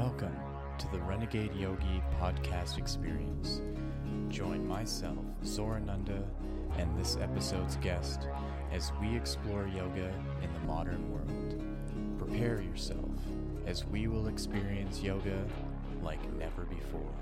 Welcome to the Renegade Yogi podcast experience. Join myself, Zorananda, and this episode's guest as we explore yoga in the modern world. Prepare yourself as we will experience yoga like never before.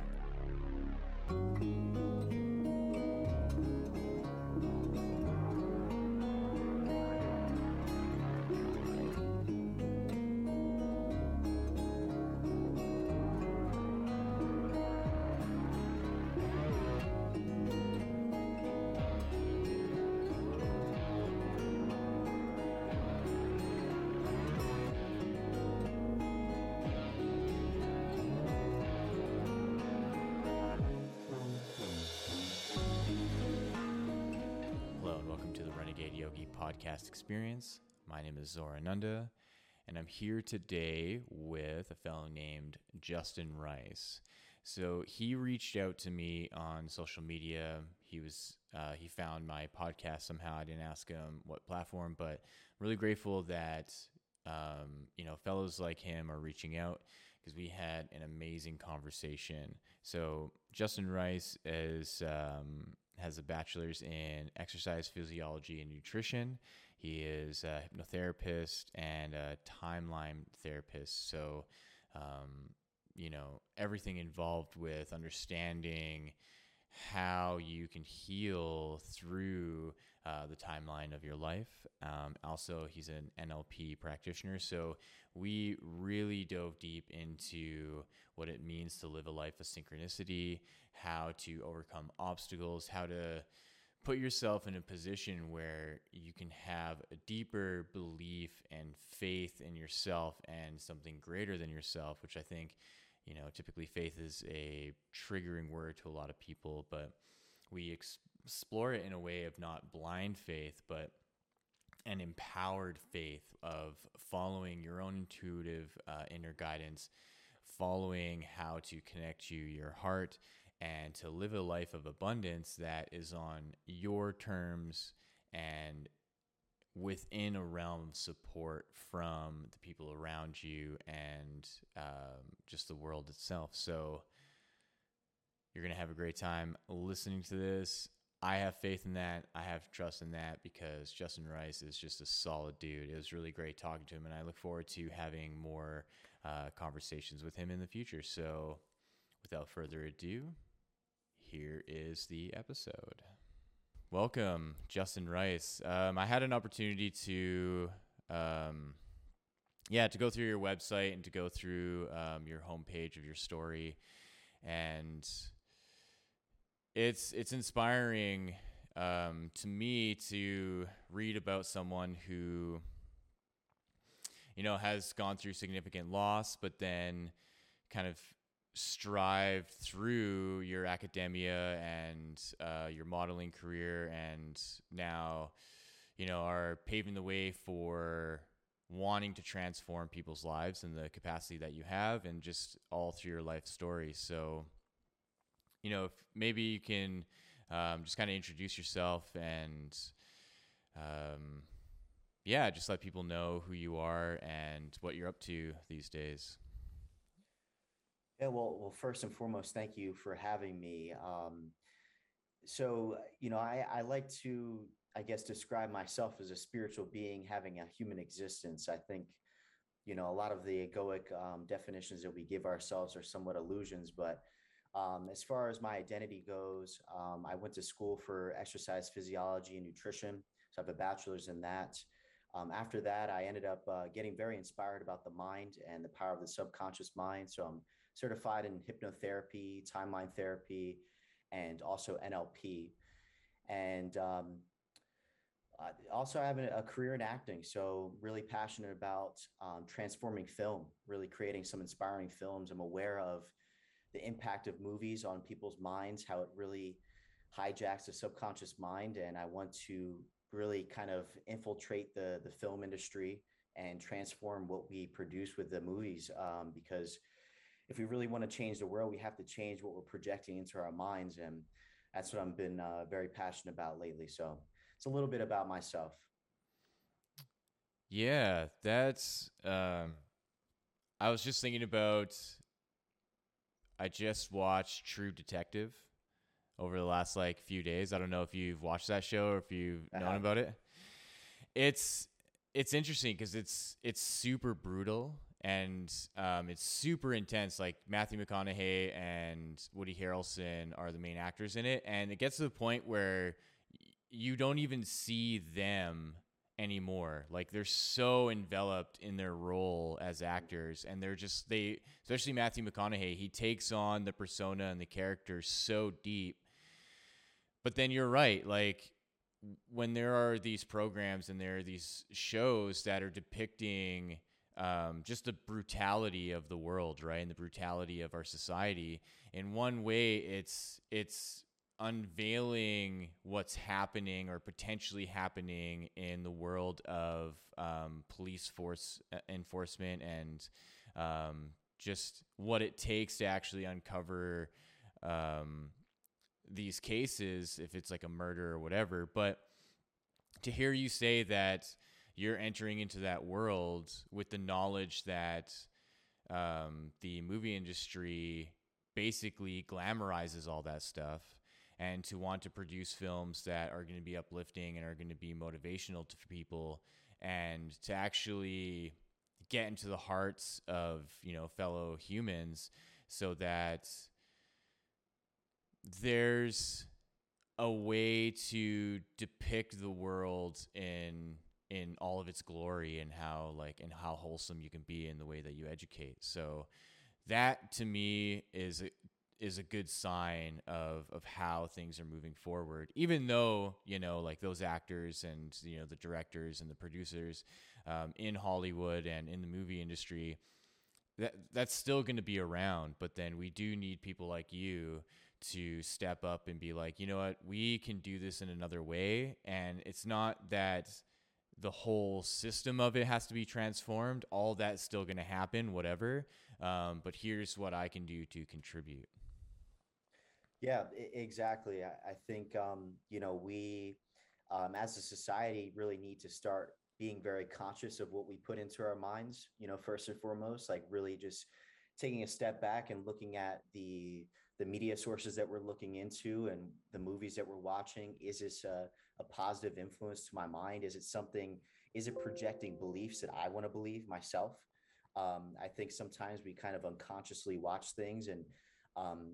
Is Zorananda, and I'm here today with a fellow named Justin Rice. So he reached out to me on social media. He was uh, he found my podcast somehow. I didn't ask him what platform, but really grateful that um, you know fellows like him are reaching out because we had an amazing conversation. So Justin Rice is um, has a bachelor's in exercise physiology and nutrition. He is a hypnotherapist and a timeline therapist. So, um, you know, everything involved with understanding how you can heal through uh, the timeline of your life. Um, also, he's an NLP practitioner. So, we really dove deep into what it means to live a life of synchronicity, how to overcome obstacles, how to put yourself in a position where you can have a deeper belief and faith in yourself and something greater than yourself, which I think you know, typically faith is a triggering word to a lot of people, but we ex- explore it in a way of not blind faith, but an empowered faith of following your own intuitive uh, inner guidance, following how to connect you your heart and to live a life of abundance that is on your terms and within a realm of support from the people around you and um, just the world itself. So you're going to have a great time listening to this. I have faith in that. I have trust in that because Justin Rice is just a solid dude. It was really great talking to him, and I look forward to having more uh, conversations with him in the future. So, without further ado, here is the episode. Welcome, Justin Rice. Um, I had an opportunity to, um, yeah, to go through your website and to go through um, your homepage of your story, and it's it's inspiring um, to me to read about someone who, you know, has gone through significant loss, but then kind of strive through your academia and uh, your modeling career and now you know are paving the way for wanting to transform people's lives and the capacity that you have and just all through your life story. So you know maybe you can um, just kind of introduce yourself and um, yeah just let people know who you are and what you're up to these days Yeah, well, well, first and foremost, thank you for having me. Um, so, you know, I, I like to, I guess, describe myself as a spiritual being having a human existence. I think, you know, a lot of the egoic um, definitions that we give ourselves are somewhat illusions. But um, as far as my identity goes, um, I went to school for exercise physiology and nutrition. So I have a bachelor's in that. Um, after that, I ended up uh, getting very inspired about the mind and the power of the subconscious mind. So I'm certified in hypnotherapy, timeline therapy, and also NLP. And um, also, I have a, a career in acting. So, really passionate about um, transforming film, really creating some inspiring films. I'm aware of the impact of movies on people's minds, how it really hijacks the subconscious mind. And I want to really kind of infiltrate the, the film industry and transform what we produce with the movies um, because if we really want to change the world, we have to change what we're projecting into our minds. And that's what I've been uh, very passionate about lately. So it's a little bit about myself. Yeah, that's. Um, I was just thinking about I just watched True Detective over the last like few days. I don't know if you've watched that show or if you've I known about it. It's it's interesting because it's it's super brutal and um, it's super intense. Like Matthew McConaughey and Woody Harrelson are the main actors in it, and it gets to the point where you don't even see them anymore. Like they're so enveloped in their role as actors, and they're just they, especially Matthew McConaughey, he takes on the persona and the character so deep. But then you're right, like when there are these programs and there are these shows that are depicting um, just the brutality of the world, right, and the brutality of our society. In one way, it's it's unveiling what's happening or potentially happening in the world of um, police force uh, enforcement and um, just what it takes to actually uncover um, these cases if it's like a murder or whatever but to hear you say that you're entering into that world with the knowledge that um, the movie industry basically glamorizes all that stuff and to want to produce films that are going to be uplifting and are going to be motivational to people and to actually get into the hearts of you know fellow humans so that there's a way to depict the world in in all of its glory and how like and how wholesome you can be in the way that you educate. So that to me is a, is a good sign of of how things are moving forward. Even though you know like those actors and you know the directors and the producers um, in hollywood and in the movie industry that that's still going to be around. But then we do need people like you to step up and be like you know what? We can do this in another way. And it's not that the whole system of it has to be transformed all that's still going to happen whatever um, but here's what i can do to contribute Yeah, exactly. I, I think um, you know we, um, as a society, really need to start being very conscious of what we put into our minds. You know, first and foremost, like really just taking a step back and looking at the the media sources that we're looking into and the movies that we're watching. Is this a, a positive influence to my mind? Is it something? Is it projecting beliefs that I want to believe myself? Um, I think sometimes we kind of unconsciously watch things and um,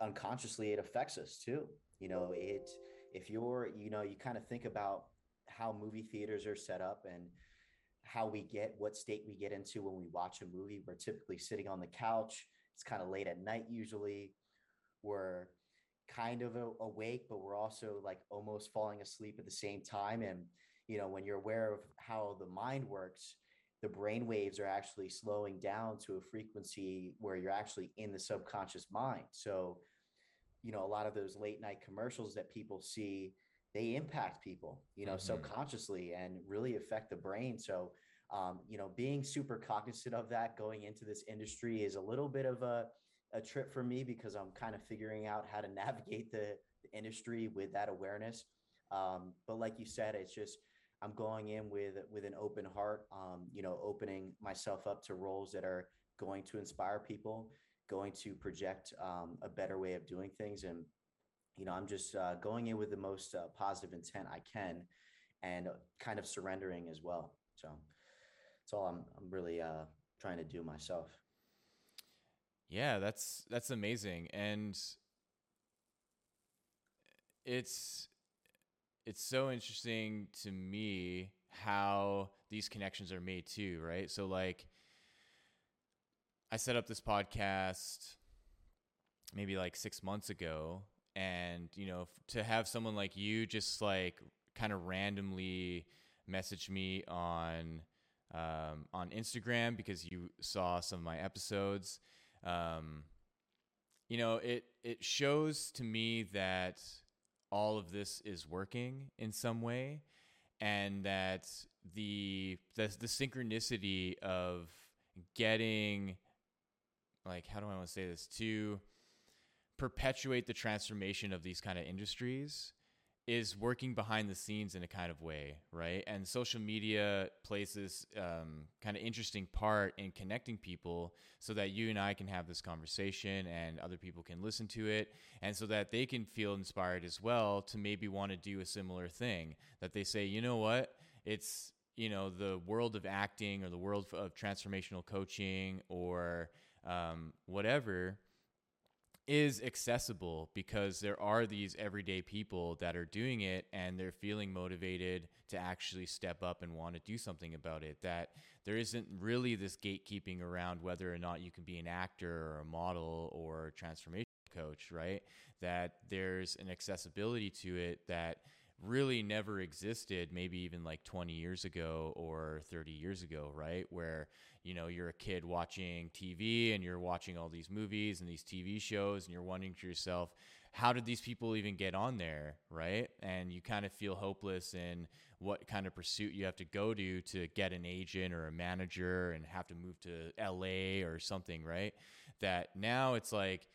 unconsciously it affects us too you know it if you're you know you kind of think about how movie theaters are set up and how we get what state we get into when we watch a movie we're typically sitting on the couch it's kind of late at night usually we're kind of a- awake but we're also like almost falling asleep at the same time. And you know when you're aware of how the mind works the brain waves are actually slowing down to a frequency where you're actually in the subconscious mind. So you know a lot of those late night commercials that people see they impact people you know Mhm. subconsciously and really affect the brain. So um, you know being super cognizant of that going into this industry is a little bit of a, a trip for me because i'm kind of figuring out how to navigate the, the industry with that awareness. Um, but like you said it's just i'm going in with with an open heart um, you know opening myself up to roles that are going to inspire people going to project um, a better way of doing things. And you know i'm just uh, going in with the most uh, positive intent i can and uh, kind of surrendering as well. So that's all i'm, I'm really uh, trying to do myself Yeah, that's that's amazing, and it's it's so interesting to me how these connections are made too, right? So like, I set up this podcast maybe like six months ago, and you know, to have someone like you just like kind of randomly message me on um, on Instagram because you saw some of my episodes um, you know it it shows to me that all of this is working in some way and that the the, the synchronicity of getting like how do i want to say this? To perpetuate the transformation of these kind of industries is working behind the scenes in a kind of way, right? And social media plays this um, kind of interesting part in connecting people so that you and I can have this conversation and other people can listen to it and so that they can feel inspired as well to maybe want to do a similar thing. That they say, you know what? It's, you know, the world of acting or the world of transformational coaching or um, whatever is accessible because there are these everyday people that are doing it and they're feeling motivated to actually step up and want to do something about it. That there isn't really this gatekeeping around whether or not you can be an actor or a model or a transformation coach, right? That there's an accessibility to it that really never existed maybe even like 20 years ago or 30 years ago right where you know you're a kid watching TV and you're watching all these movies and these TV shows and you're wondering to yourself how did these people even get on there right? And you kind of feel hopeless in what kind of pursuit you have to go to to get an agent or a manager and have to move to LA or something right? That now it's like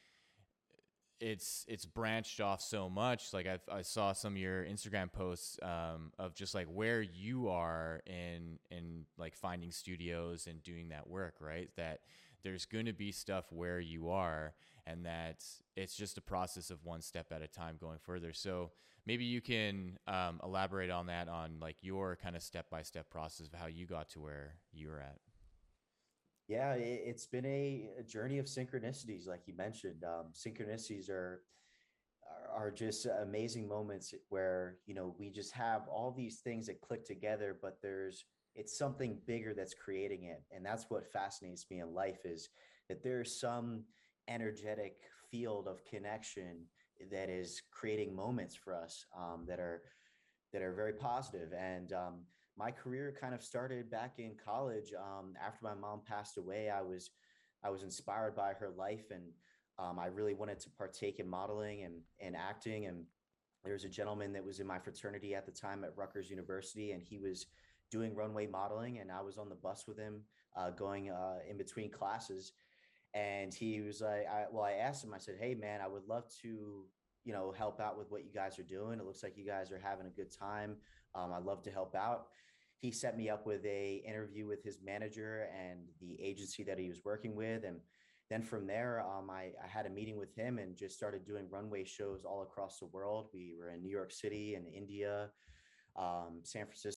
it's it's branched off so much. Like I, I saw some of your Instagram posts um, of just like where you are in in like finding studios and doing that work, right? That there's going to be stuff where you are, and that it's just a process of one step at a time going further. So maybe you can um, elaborate on that on like your kind of step by step process of how you got to where you're at. Yeah, it, has been a, a, journey of synchronicities, like you mentioned. Um, synchronicities are, are are just amazing moments where you know we just have all these things that click together, but there's it's something bigger that's creating it, and that's what fascinates me in life is that there's some energetic field of connection that is creating moments for us um, that are that are very positive and um, my career kind of started back in college. Um, after my mom passed away, I was I was inspired by her life, and um, I really wanted to partake in modeling and and acting. And there was a gentleman that was in my fraternity at the time at Rutgers University, and he was doing runway modeling, and I was on the bus with him, uh, going uh, in between classes. And he was like, I, well, I asked him, I said, hey, man, I would love to, you know, help out with what you guys are doing. It looks like you guys are having a good time. Um, I'd love to help out. He set me up with a interview with his manager and the agency that he was working with and then from there um, I, I, had a meeting with him and just started doing runway shows all across the world. We were in new york city and india um, san francisco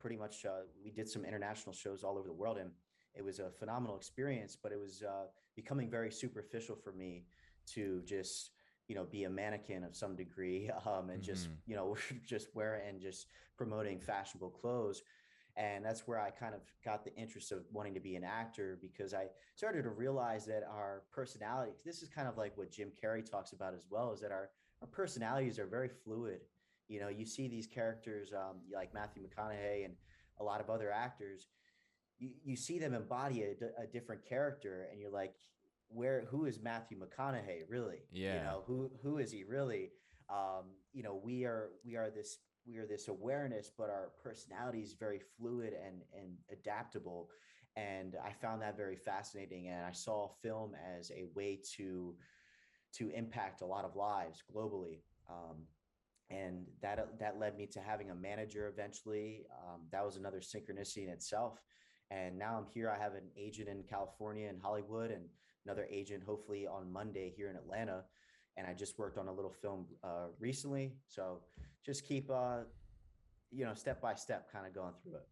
pretty much uh, we did some international shows all over the world and it was a phenomenal experience but it was uh, becoming very superficial for me to just you know be a mannequin of some degree um, and mm-hmm. just you know just wear and just promoting fashionable clothes and that's where i kind of got the interest of wanting to be an actor because i started to realize that our personalities this is kind of like what jim carrey talks about as well is that our our personalities are very fluid you know you see these characters um, like matthew mcconaughey and a lot of other actors you, you see them embody a, a different character and you're like where who is Matthew McConaughey really? Yeah. You know, who who is he really? Um, you know, we are we are this we are this awareness, but our personality is very fluid and and adaptable. And I found that very fascinating. And I saw film as a way to to impact a lot of lives globally. Um, and that that led me to having a manager eventually. Um, that was another synchronicity in itself. And now I'm here. I have an agent in California and Hollywood, and another agent hopefully on Monday here in Atlanta. And I just worked on a little film uh, recently. So just keep, uh, you know, step by step kind of going through it.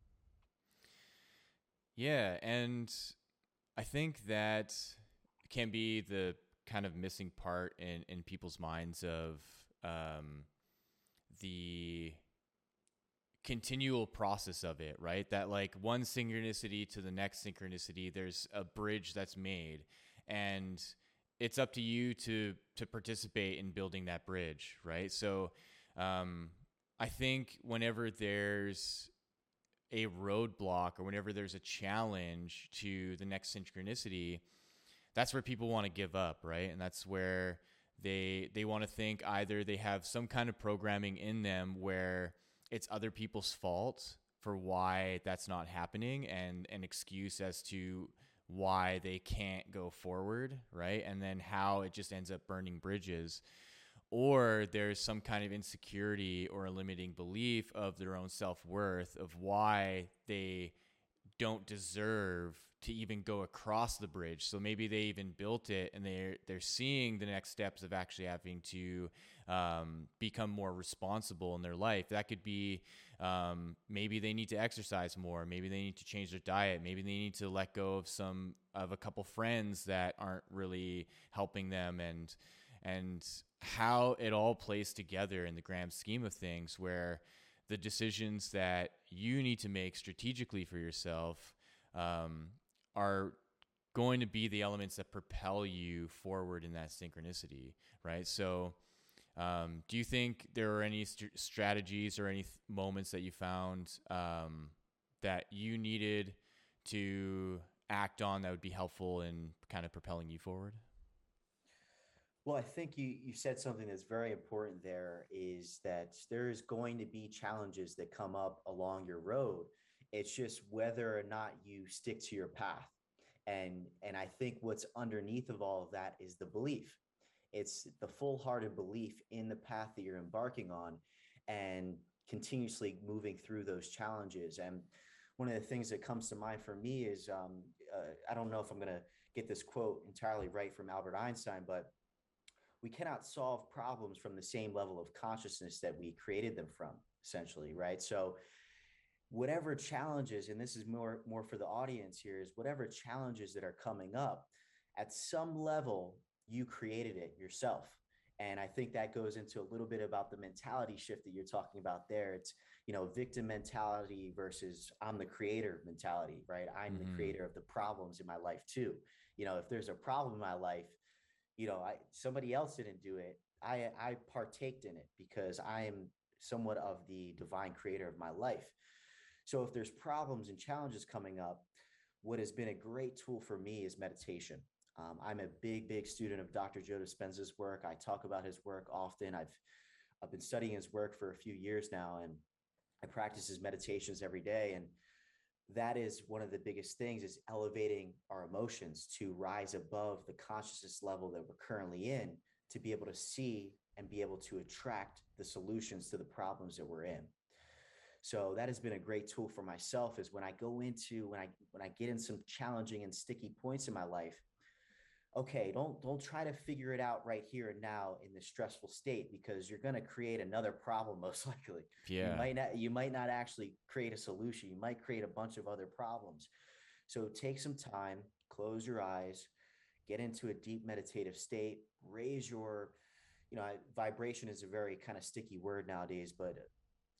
Yeah. And I think that can be the kind of missing part in, in people's minds of um, the continual process of it, right? That like one synchronicity to the next synchronicity, there's a bridge that's made and it's up to you to to participate in building that bridge, right? So, um, I think whenever there's a roadblock or whenever there's a challenge to the next synchronicity, that's where people want to give up, right? And that's where they they want to think either they have some kind of programming in them where it's other people's fault for why that's not happening and an excuse as to why they can't go forward, right? And then how it just ends up burning bridges. or there's some kind of insecurity or a limiting belief of their own self-worth of why they don't deserve to even go across the bridge. So maybe they even built it and they're they're seeing the next steps of actually having to um, become more responsible in their life. That could be um, maybe they need to exercise more. Maybe they need to change their diet. Maybe they need to let go of some of a couple friends that aren't really helping them and and how it all plays together in the grand scheme of things where the decisions that you need to make strategically for yourself um, are going to be the elements that propel you forward in that synchronicity, right? So, um, do you think there are any st- strategies or any th- moments that you found um, that you needed to act on that would be helpful in kind of propelling you forward? Well, I think you you said something that's very important there is that there is going to be challenges that come up along your road. It's just whether or not you stick to your path. And and I think what's underneath of all of that is the belief. It's the full-hearted belief in the path that you're embarking on and continuously moving through those challenges. And one of the things that comes to mind for me is um, uh, I don't know if I'm going to get this quote entirely right from Albert Einstein, but we cannot solve problems from the same level of consciousness that we created them from essentially right so whatever challenges and this is more more for the audience here is whatever challenges that are coming up at some level you created it yourself and i think that goes into a little bit about the mentality shift that you're talking about there it's you know victim mentality versus i'm the creator mentality right i'm mm-hmm. the creator of the problems in my life too you know if there's a problem in my life you know, I somebody else didn't do it. I I partaked in it because I am somewhat of the divine creator of my life. So if there's problems and challenges coming up, what has been a great tool for me is meditation. Um, I'm a big, big student of Dr. Joe Dispenza's work. I talk about his work often. I've I've been studying his work for a few years now, and I practice his meditations every day. And that is one of the biggest things is elevating our emotions to rise above the consciousness level that we're currently in to be able to see and be able to attract the solutions to the problems that we're in so that has been a great tool for myself is when i go into when i when i get in some challenging and sticky points in my life okay don't don't try to figure it out right here and now in this stressful state because you're going to create another problem most likely. Yeah. you might not you might not actually create a solution. You might create a bunch of other problems. So take some time close your eyes get into a deep meditative state raise your you know vibration is a very kind of sticky word nowadays but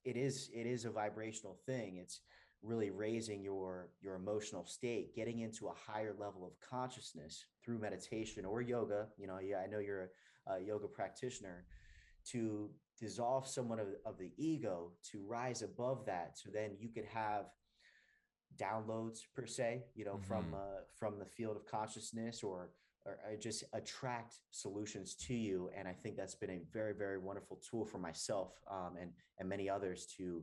it is it is a vibrational thing. It's really raising your your emotional state getting into a higher level of consciousness through meditation or yoga you know yeah i know you're a, a yoga practitioner to dissolve someone of, of the ego to rise above that so then you could have downloads per se you know mm-hmm. from uh, from the field of consciousness or, or or just attract solutions to you and i think that's been a very very wonderful tool for myself um, and and many others to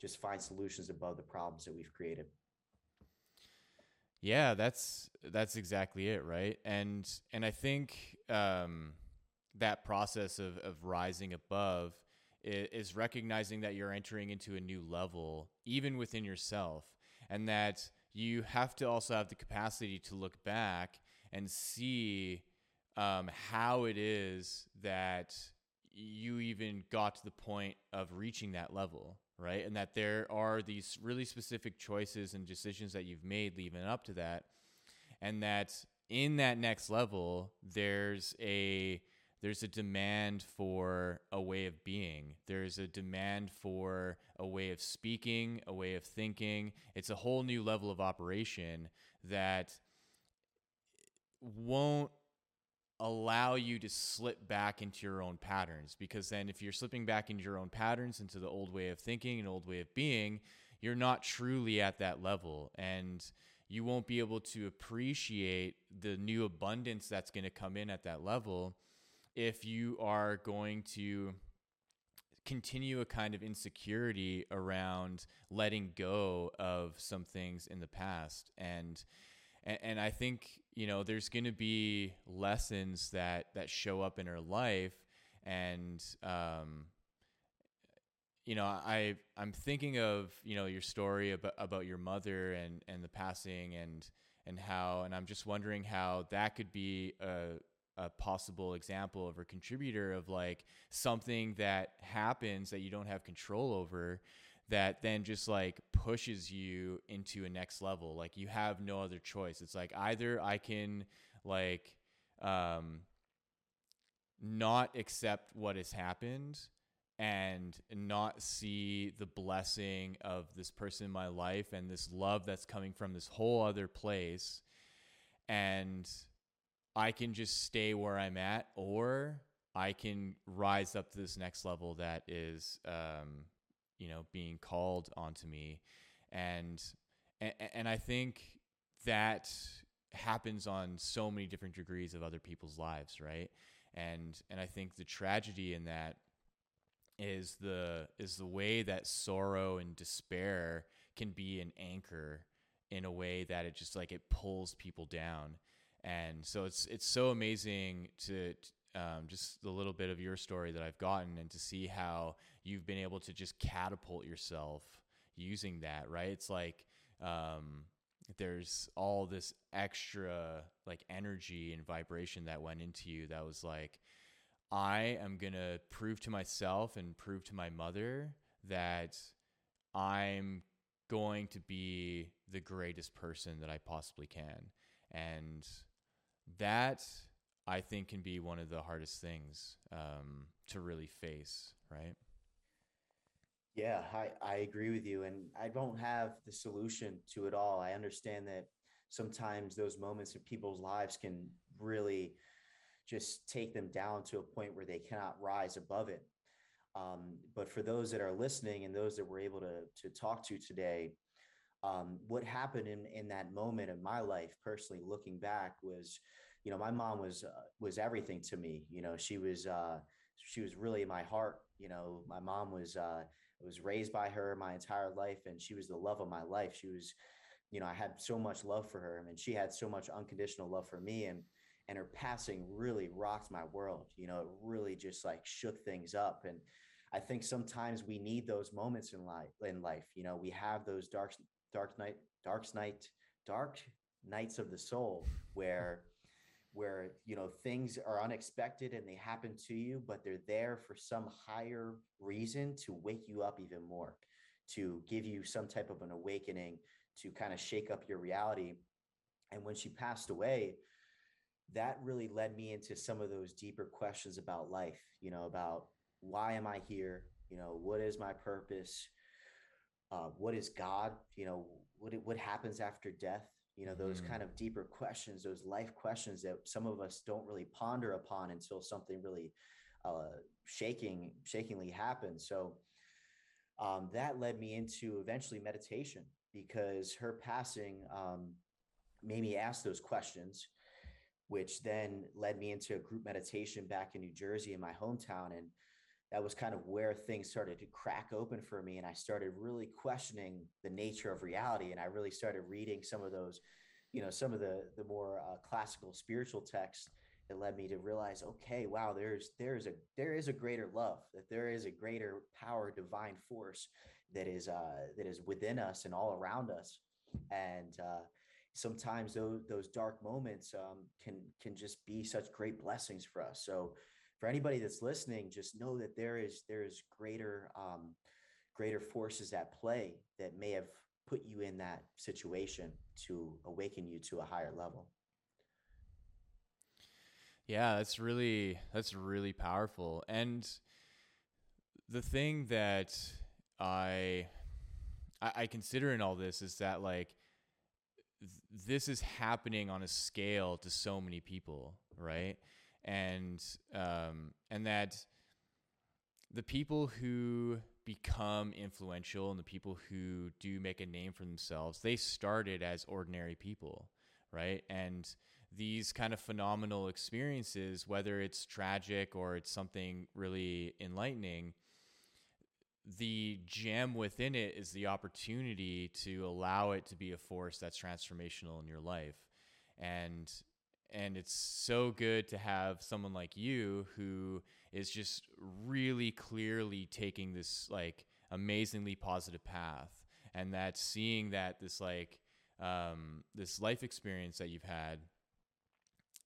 just find solutions above the problems that we've created. Yeah, that's that's exactly it, right? And and I think um, that process of of rising above is, recognizing that you're entering into a new level, even within yourself, and that you have to also have the capacity to look back and see um, how it is that you even got to the point of reaching that level right? And that there are these really specific choices and decisions that you've made leading up to that. And that in that next level, there's a there's a demand for a way of being. There's a demand for a way of speaking, a way of thinking. It's a whole new level of operation that won't allow you to slip back into your own patterns because then if you're slipping back into your own patterns into the old way of thinking and old way of being you're not truly at that level and you won't be able to appreciate the new abundance that's going to come in at that level if you are going to continue a kind of insecurity around letting go of some things in the past. And and, and I think you know there's going to be lessons that that show up in her life and um, you know, I I'm thinking of you know your story about about your mother and and the passing and and how and I'm just wondering how that could be a a possible example of a contributor of like something that happens that you don't have control over that then just like pushes you into a next level. Like you have no other choice. It's like either i can like um not accept what has happened and not see the blessing of this person in my life and this love that's coming from this whole other place and I can just stay where I'm at or I can rise up to this next level that is um, you know being called onto me. And and, and I think that happens on so many different degrees of other people's lives right? And and I think the tragedy in that is the is the way that sorrow and despair can be an anchor in a way that it just like it pulls people down. And so it's it's so amazing to um, just the little bit of your story that I've gotten and to see how you've been able to just catapult yourself using that right it's like um, there's all this extra like energy and vibration that went into you that was like I am going to prove to myself and prove to my mother that I'm going to be the greatest person that I possibly can. And that I think can be one of the hardest things um, to really face, right? Yeah, I, I agree with you. And I don't have the solution to it all. I understand that sometimes those moments in people's lives can really just take them down to a point where they cannot rise above it. Um, but for those that are listening and those that we're able to, to talk to today, um, what happened in, in that moment of my life, personally looking back, was, you know, my mom was uh, was everything to me. You know, she was uh, she was really my heart. You know, my mom was uh, was raised by her my entire life, and she was the love of my life. She was, you know, I had so much love for her, and she had so much unconditional love for me, and and her passing really rocked my world. You know, it really just like shook things up. And I think sometimes we need those moments in life. In life, you know, we have those dark, dark night, dark night, dark nights of the soul where where you know things are unexpected and they happen to you but they're there for some higher reason to wake you up even more to give you some type of an awakening to kind of shake up your reality and when she passed away that really led me into some of those deeper questions about life, you know, about why am I here? You know, what is my purpose? Uh, what is God? You know, what what happens after death? You know, those mm. kind of deeper questions, those life questions that some of us don't really ponder upon until something really uh, shaking, shakingly happens. So um, that led me into eventually meditation because her passing um, made me ask those questions which then led me into a group meditation back in New Jersey in my hometown. And that was kind of where things started to crack open for me. And I started really questioning the nature of reality. And I really started reading some of those, you know, some of the, the more uh, classical spiritual texts that led me to realize, okay, wow, there's, there's a, there is a greater love, that there is a greater power, divine force that is, uh, that is within us and all around us. And, uh, sometimes those those dark moments um, can can just be such great blessings for us. So for anybody that's listening, just know that there is there is greater um, greater forces at play that may have put you in that situation to awaken you to a higher level. Yeah, that's really that's really powerful. And the thing that I I, I consider in all this is that like this is happening on a scale to so many people, right? And um, and that the people who become influential and the people who do make a name for themselves, they started as ordinary people, right? And these kind of phenomenal experiences, whether it's tragic or it's something really enlightening, the gem within it is the opportunity to allow it to be a force that's transformational in your life and and it's so good to have someone like you who is just really clearly taking this like amazingly positive path. And that seeing that this like um, this life experience that you've had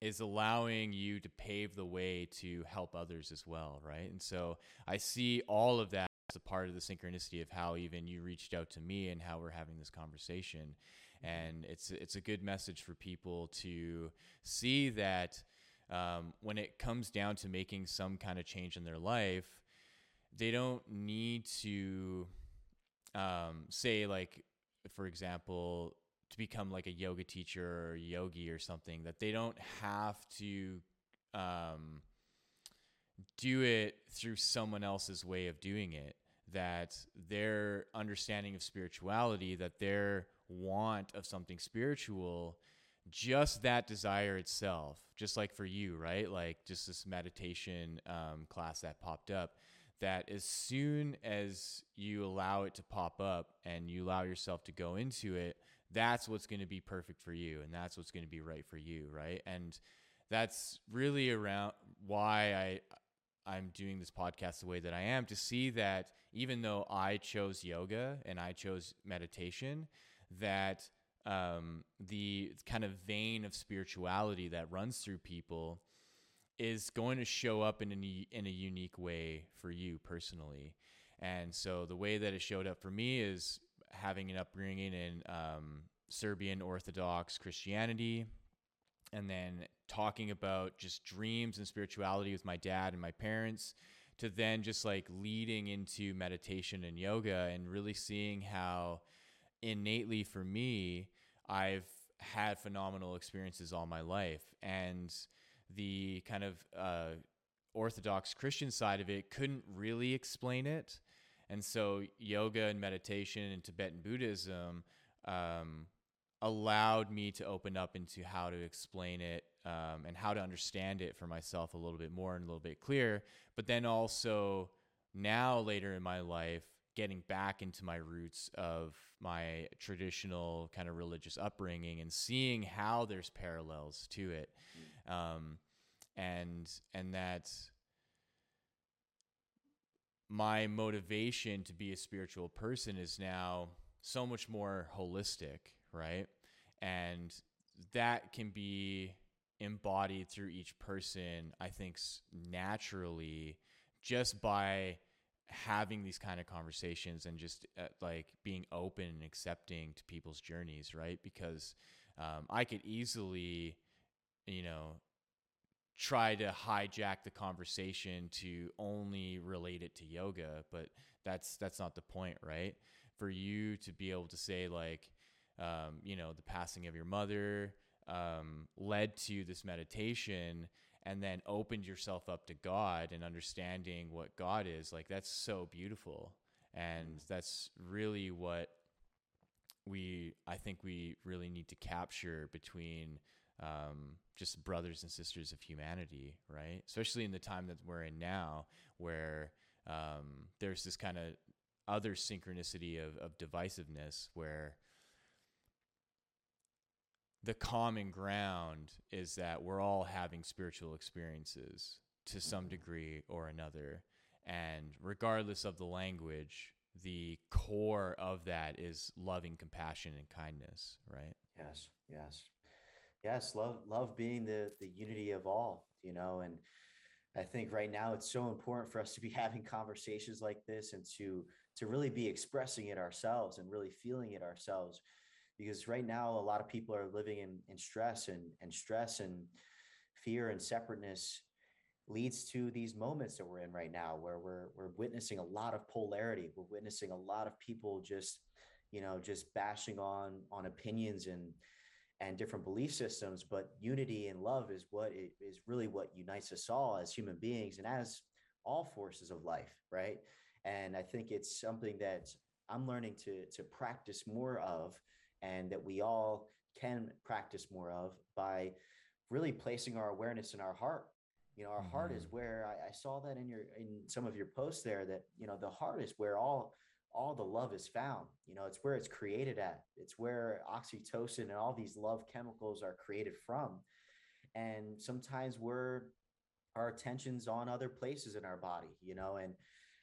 is allowing you to pave the way to help others as well right? And so i see all of that as a part of the synchronicity of how even you reached out to me and how we're having this conversation and it's it's a good message for people to see that um, when it comes down to making some kind of change in their life, they don't need to um, say like, for example, to become like a yoga teacher or yogi or something. That they don't have to um, do it through someone else's way of doing it. That their understanding of spirituality, that their want of something spiritual just that desire itself just like for you right? Like just this meditation um, class that popped up that as soon as you allow it to pop up and you allow yourself to go into it that's what's going to be perfect for you and that's what's going to be right for you right? And that's really around why i i'm doing this podcast the way that i am to see that even though i chose yoga and i chose meditation that um, the kind of vein of spirituality that runs through people is going to show up in a, in a unique way for you personally. And so the way that it showed up for me is having an upbringing in um, Serbian Orthodox Christianity, and then talking about just dreams and spirituality with my dad and my parents, to then just like leading into meditation and yoga and really seeing how innately for me, I've had phenomenal experiences all my life. And the kind of uh, Orthodox Christian side of it couldn't really explain it. And so yoga and meditation and Tibetan Buddhism um, allowed me to open up into how to explain it um, and how to understand it for myself a little bit more and a little bit clearer. But then also now later in my life, getting back into my roots of my traditional kind of religious upbringing and seeing how there's parallels to it. Um, and and that my motivation to be a spiritual person is now so much more holistic right? And that can be embodied through each person i think naturally just by having these kind of conversations and just uh, like being open and accepting to people's journeys, right? Because um, I could easily, you know, try to hijack the conversation to only relate it to yoga, but that's that's not the point, right? For you to be able to say like, um, you know, the passing of your mother um, led to this meditation and then opened yourself up to God and understanding what God is, like that's so beautiful. And that's really what we, I think we really need to capture between um, just brothers and sisters of humanity, right? Especially in the time that we're in now, where um, there's this kind of other synchronicity of, of divisiveness where the common ground is that we're all having spiritual experiences to some mm-hmm. degree or another. And regardless of the language, the core of that is loving compassion and kindness, right? Yes, yes. Yes, love love being the the unity of all, you know, and I think right now it's so important for us to be having conversations like this and to to really be expressing it ourselves and really feeling it ourselves because right now a lot of people are living in, in stress and, and stress and fear and separateness leads to these moments that we're in right now where we're we're witnessing a lot of polarity. We're witnessing a lot of people just you know just bashing on on opinions and and different belief systems but unity and love is what it is really what unites us all as human beings and as all forces of life right? And i think it's something that i'm learning to to practice more of and that we all can practice more of by really placing our awareness in our heart you know our mm-hmm. heart is mm-hmm. where I, I, saw that in your in some of your posts there that you know the heart is where all all the love is found you know it's where it's created at it's where oxytocin and all these love chemicals are created from and sometimes we're our attention's on other places in our body you know and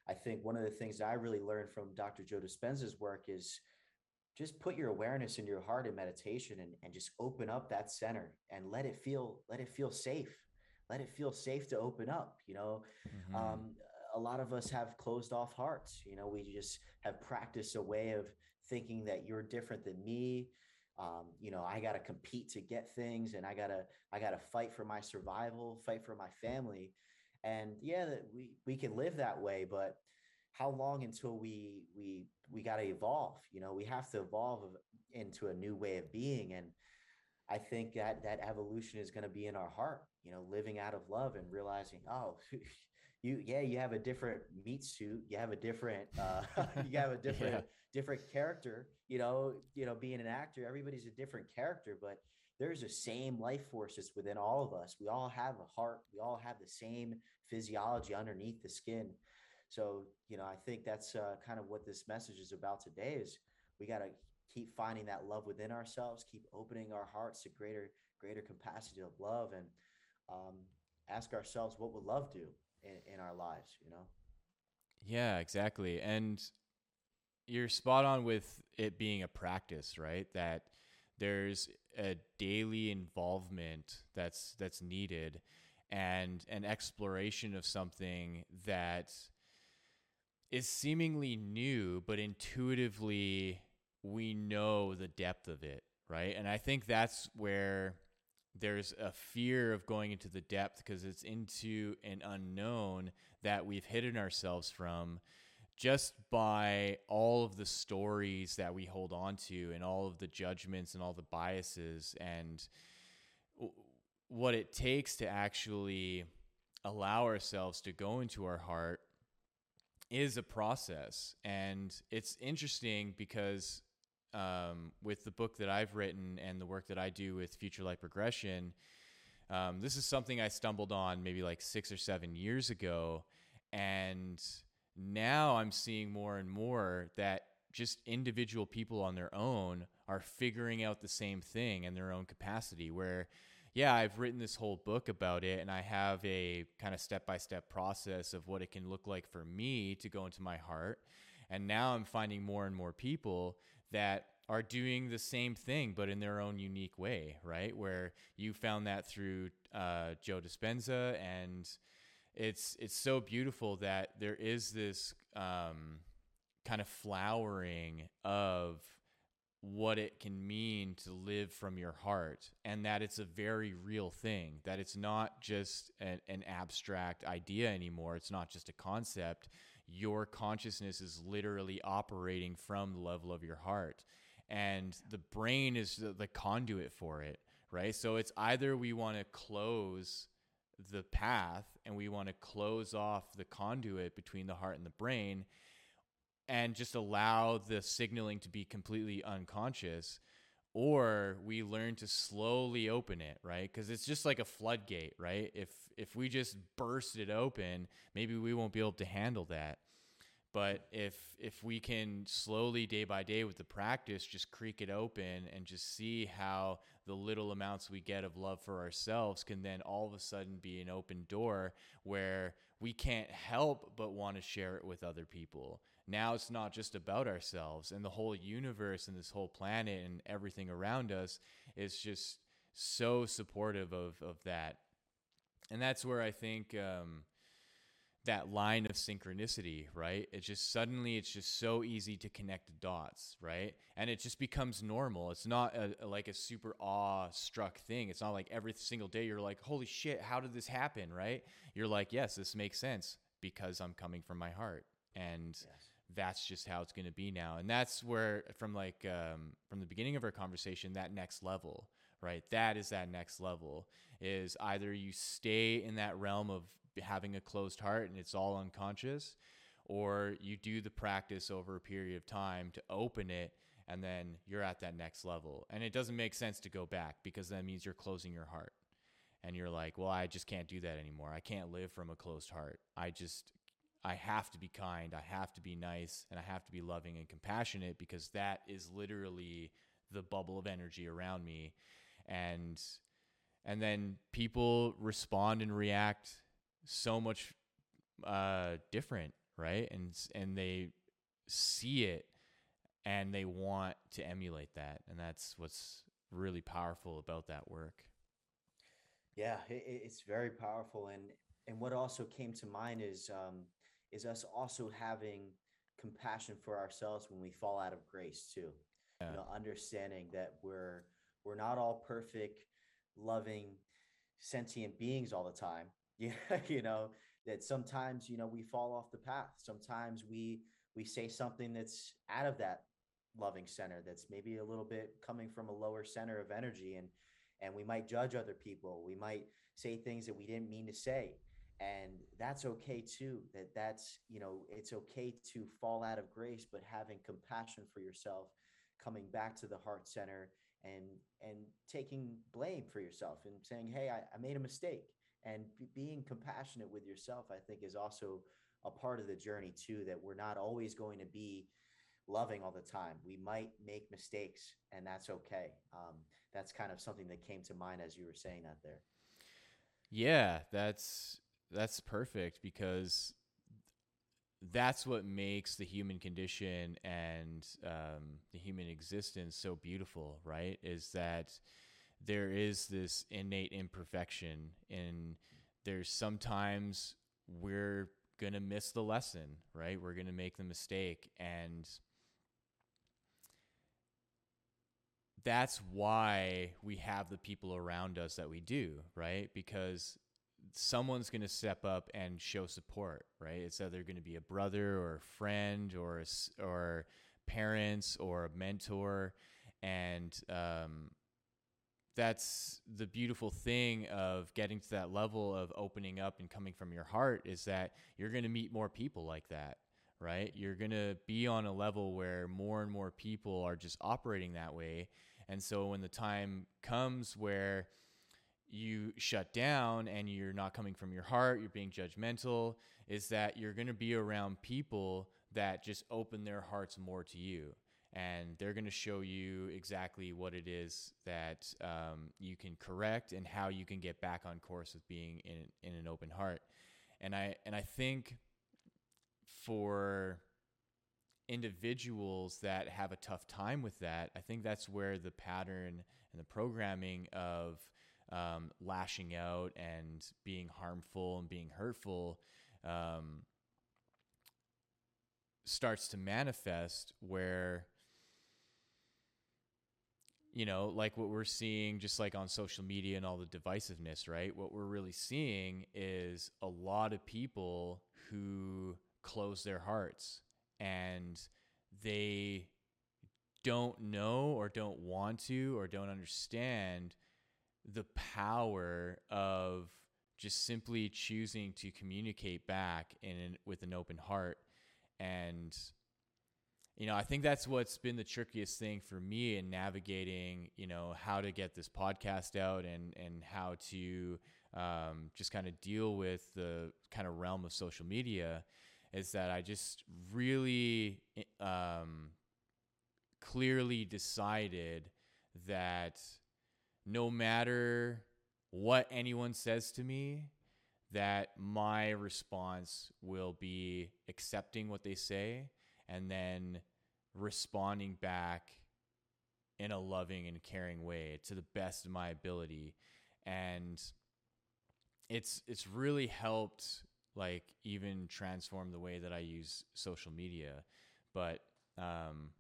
i think one of the things that i really learned from dr joe dispenza's work is just put your awareness in your heart in meditation and, and just open up that center and let it feel let it feel safe. Let it feel safe to open up you know? Mm-hmm. um, a lot of us have closed off hearts you know? We just have practiced a way of thinking that you're different than me. Um, you know i got to compete to get things and i got to i got to fight for my survival fight for my family. And yeah we we can live that way but how long until we we we got to evolve you know we have to evolve into a new way of being and i think that that evolution is going to be in our heart you know living out of love and realizing oh you yeah you have a different meat suit you have a different uh you have a different yeah. different character you know you know being an actor everybody's a different character but there's the same life forces within all of us we all have a heart we all have the same physiology underneath the skin so, you know, I think that's uh, kind of what this message is about today is we got to keep finding that love within ourselves, keep opening our hearts to greater, greater capacity of love and um, ask ourselves, what would love do in, in our lives, you know? Yeah, exactly. And you're spot on with it being a practice, right? That there's a daily involvement that's that's needed and an exploration of something that is seemingly new, but intuitively we know the depth of it, right? And I think that's where there's a fear of going into the depth because it's into an unknown that we've hidden ourselves from just by all of the stories that we hold on to and all of the judgments and all the biases and what it takes to actually allow ourselves to go into our heart is a process. And it's interesting because um, with the book that I've written and the work that I do with Future Life Progression, um, this is something I stumbled on maybe like six or seven years ago. And now I'm seeing more and more that just individual people on their own are figuring out the same thing in their own capacity where yeah, I've written this whole book about it and I have a kind of step by step process of what it can look like for me to go into my heart. And now I'm finding more and more people that are doing the same thing, but in their own unique way, right? Where you found that through uh, Joe Dispenza, and it's it's so beautiful that there is this um, kind of flowering of what it can mean to live from your heart and that it's a very real thing that it's not just an, an, abstract idea anymore it's not just a concept. Your consciousness is literally operating from the level of your heart and the brain is the, the conduit for it right? So it's either we want to close the path and we want to close off the conduit between the heart and the brain and just allow the signaling to be completely unconscious or we learn to slowly open it right? Because it's just like a floodgate right? If if we just burst it open maybe we won't be able to handle that. But if if we can slowly day by day with the practice just creak it open and just see how the little amounts we get of love for ourselves can then all of a sudden be an open door where we can't help but want to share it with other people now it's not just about ourselves and the whole universe and this whole planet and everything around us is just so supportive of of that. And that's where i think um, that line of synchronicity right? It just suddenly it's just so easy to connect dots right? And it just becomes normal. It's not a, a, like a super awe-struck thing. It's not like every single day you're like holy shit how did this happen? Right? You're like yes this makes sense because i'm coming from my heart. And yes that's just how it's going to be now. And that's where from like um, from the beginning of our conversation that next level right? That is that next level is either you stay in that realm of having a closed heart and it's all unconscious or you do the practice over a period of time to open it and then you're at that next level. And it doesn't make sense to go back because that means you're closing your heart. And you're like well i just can't do that anymore. I can't live from a closed heart. I just I have to be kind, I have to be nice, and I have to be loving and compassionate because that is literally the bubble of energy around me. And and then people respond and react so much uh, different, right? And and they see it and they want to emulate that, and that's what's really powerful about that work. Yeah, it, it's very powerful, and and what also came to mind is um, is us also having compassion for ourselves when we fall out of grace too. Yeah. You know, understanding that we're we're not all perfect, loving, sentient beings all the time. Yeah, you know that sometimes you know we fall off the path. Sometimes we we say something that's out of that loving center that's maybe a little bit coming from a lower center of energy and and we might judge other people we might say things that we didn't mean to say and that's okay too that that's you know it's okay to fall out of grace but having compassion for yourself coming back to the heart center and and taking blame for yourself and saying hey i, I made a mistake. And b- being compassionate with yourself i think is also a part of the journey too that we're not always going to be loving all the time. We might make mistakes and that's okay. Um, that's kind of something that came to mind as you were saying that there. Yeah that's that's perfect because that's what makes the human condition and um, the human existence so beautiful, right? Is that there is this innate imperfection, and there's sometimes we're going to miss the lesson, right? We're going to make the mistake. And that's why we have the people around us that we do, right? Because someone's going to step up and show support, right? It's either going to be a brother or a friend or a, or parents or a mentor, and um, that's the beautiful thing of getting to that level of opening up and coming from your heart is that you're going to meet more people like that right? You're going to be on a level where more and more people are just operating that way. And so when the time comes where you shut down and you're not coming from your heart, you're being judgmental, is that you're going to be around people that just open their hearts more to you. And they're going to show you exactly what it is that um, you can correct and how you can get back on course with being in, in an open heart. And I, and I think for individuals that have a tough time with that, I think that's where the pattern and the programming of um, lashing out and being harmful and being hurtful um, starts to manifest where you know like what we're seeing just like on social media and all the divisiveness right? What we're really seeing is a lot of people who close their hearts and they don't know or don't want to or don't understand the power of just simply choosing to communicate back in with an open heart. And you know i think that's what's been the trickiest thing for me in navigating you know how to get this podcast out and and how to um, just kind of deal with the kind of realm of social media is that i just really um, clearly decided that no matter what anyone says to me, that my response will be accepting what they say and then responding back in a loving and caring way to the best of my ability. And it's it's really helped like even transform the way that I use social media. But um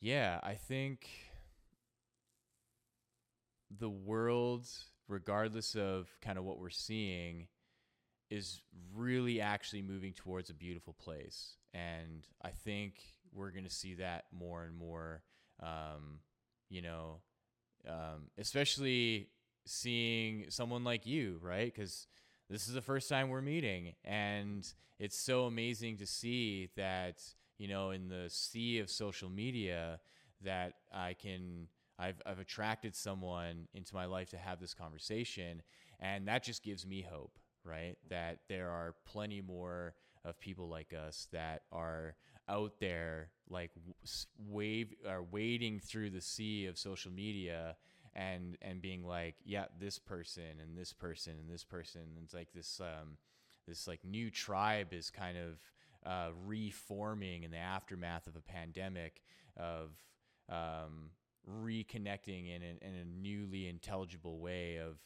yeah I think the world, regardless of kind of what we're seeing, is really actually moving towards a beautiful place. And I think we're going to see that more and more, um, you know, um, especially seeing someone like you, right? Because this is the first time we're meeting. And it's so amazing to see that, you know, in the sea of social media, that I can I've, I've attracted someone into my life to have this conversation. And that just gives me hope, right? That there are plenty more of people like us that are out there, like wave, are wading through the sea of social media and and being like yeah this person and this person and this person and it's like this um this like new tribe is kind of uh, reforming in the aftermath of a pandemic of um, reconnecting in, in, in a newly intelligible way of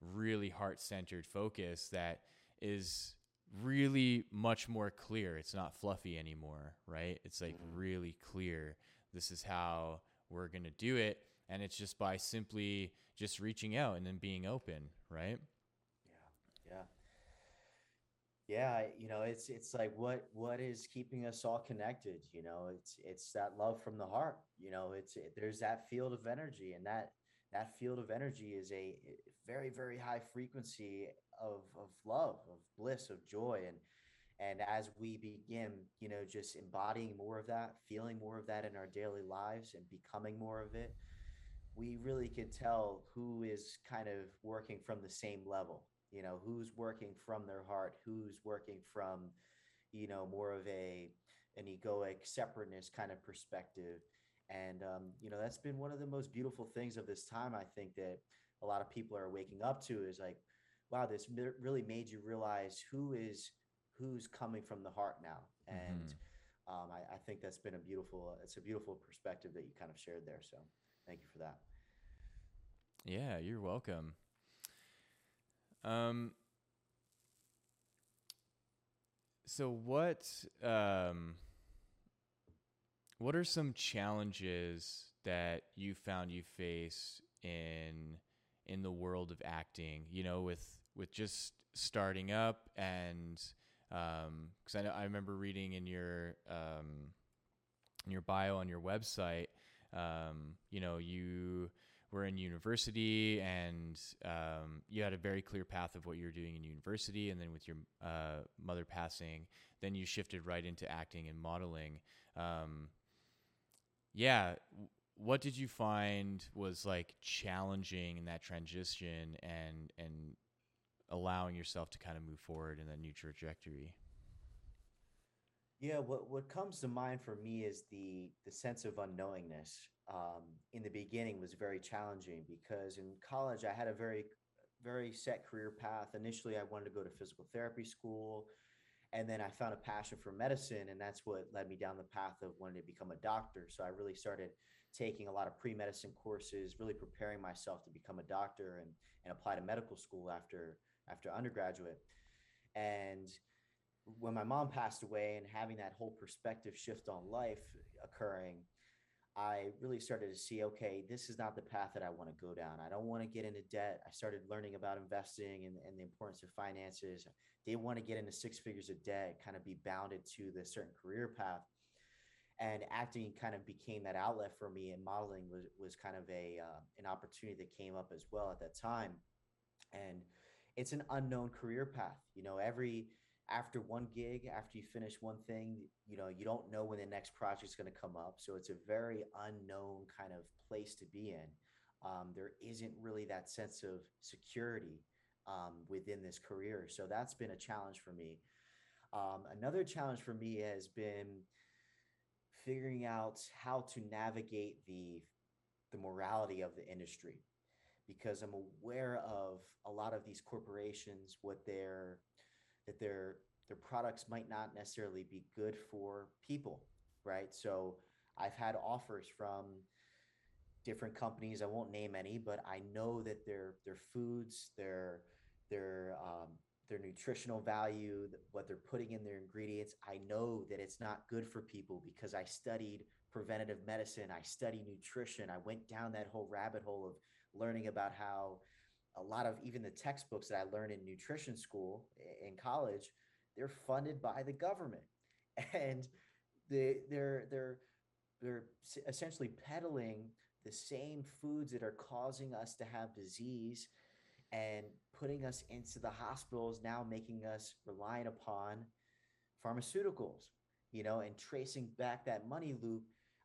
really heart-centered focus that is really much more clear. It's not fluffy anymore right? It's like Mhm. really clear. This is how we're going to do it and it's just by simply just reaching out and then being open right yeah. You know, it's it's like what what is keeping us all connected. You know, it's it's that love from the heart. You know, it's it, there's that field of energy, and that that field of energy is a eh, very very high frequency of of love, of bliss, of joy, and and as we begin, you know, just embodying more of that, feeling more of that in our daily lives, and becoming more of it, we really could tell who is kind of working from the same level you know who's working from their heart who's working from you know more of a an egoic separateness kind of perspective. And um, you know that's been one of the most beautiful things of this time i think that a lot of people are waking up to is like wow this really made you realize who is who's coming from the heart now. And um, I, I think that's been a beautiful it's a beautiful perspective that you kind of shared there. So thank you for that. Yeah, you're welcome. Um so what um what are some challenges that you found you face in in the world of acting, you know, with with just starting up and um cuz I know I remember reading in your um in your bio on your website um you know, you were in university and um, you had a very clear path of what you were doing in university. And then with your uh, mother passing then you shifted right into acting and modeling. Um, yeah what did you find was like challenging in that transition and and allowing yourself to kind of move forward in that new trajectory? Yeah, what what comes to mind for me is the the sense of unknowingness. Um, in the beginning was very challenging because in college I had a very very set career path. Initially, I wanted to go to physical therapy school, and then I found a passion for medicine, and that's what led me down the path of wanting to become a doctor. So I really started taking a lot of pre-medicine courses, really preparing myself to become a doctor and and apply to medical school after after undergraduate. And when my mom passed away and having that whole perspective shift on life occurring, I really started to see okay, this is not the path that I want to go down. I don't want to get into debt. I started learning about investing and, and the importance of finances. Didn't want to get into six figures of debt, kind of be bounded to the certain career path. And acting kind of became that outlet for me, and modeling was, was kind of a uh, an opportunity that came up as well at that time. And it's an unknown career path. You know, every after one gig, after you finish one thing, you know, you don't know when the next project's going to come up. So it's a very unknown kind of place to be in. Um, there isn't really that sense of security um, within this career. So that's been a challenge for me. Um, another challenge for me has been figuring out how to navigate the the morality of the industry because I'm aware of a lot of these corporations, what they're that their their products might not necessarily be good for people, right? So I've had offers from different companies. I won't name any, but I know that their their foods, their their um, their nutritional value, what they're putting in their ingredients. I know that it's not good for people because I studied preventative medicine. I studied nutrition. I went down that whole rabbit hole of learning about how a lot of even the textbooks that I learned in nutrition school in college, they're funded by the government, and they they're they're they're essentially peddling the same foods that are causing us to have disease and putting us into the hospitals now making us reliant upon pharmaceuticals you know and tracing back that money loop.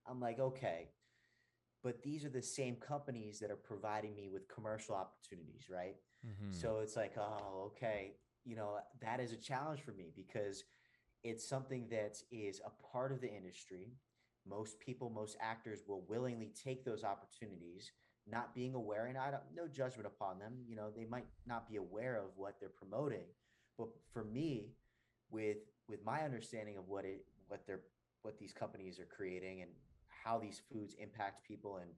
I'm like okay but these are the same companies that are providing me with commercial opportunities right? Mhm. so it's like oh okay you know that is a challenge for me because it's something that is a part of the industry. Most people most actors will willingly take those opportunities not being aware and i don't no judgment upon them. You know they might not be aware of what they're promoting but for me with with my understanding of what it what they're what these companies are creating and how these foods impact people and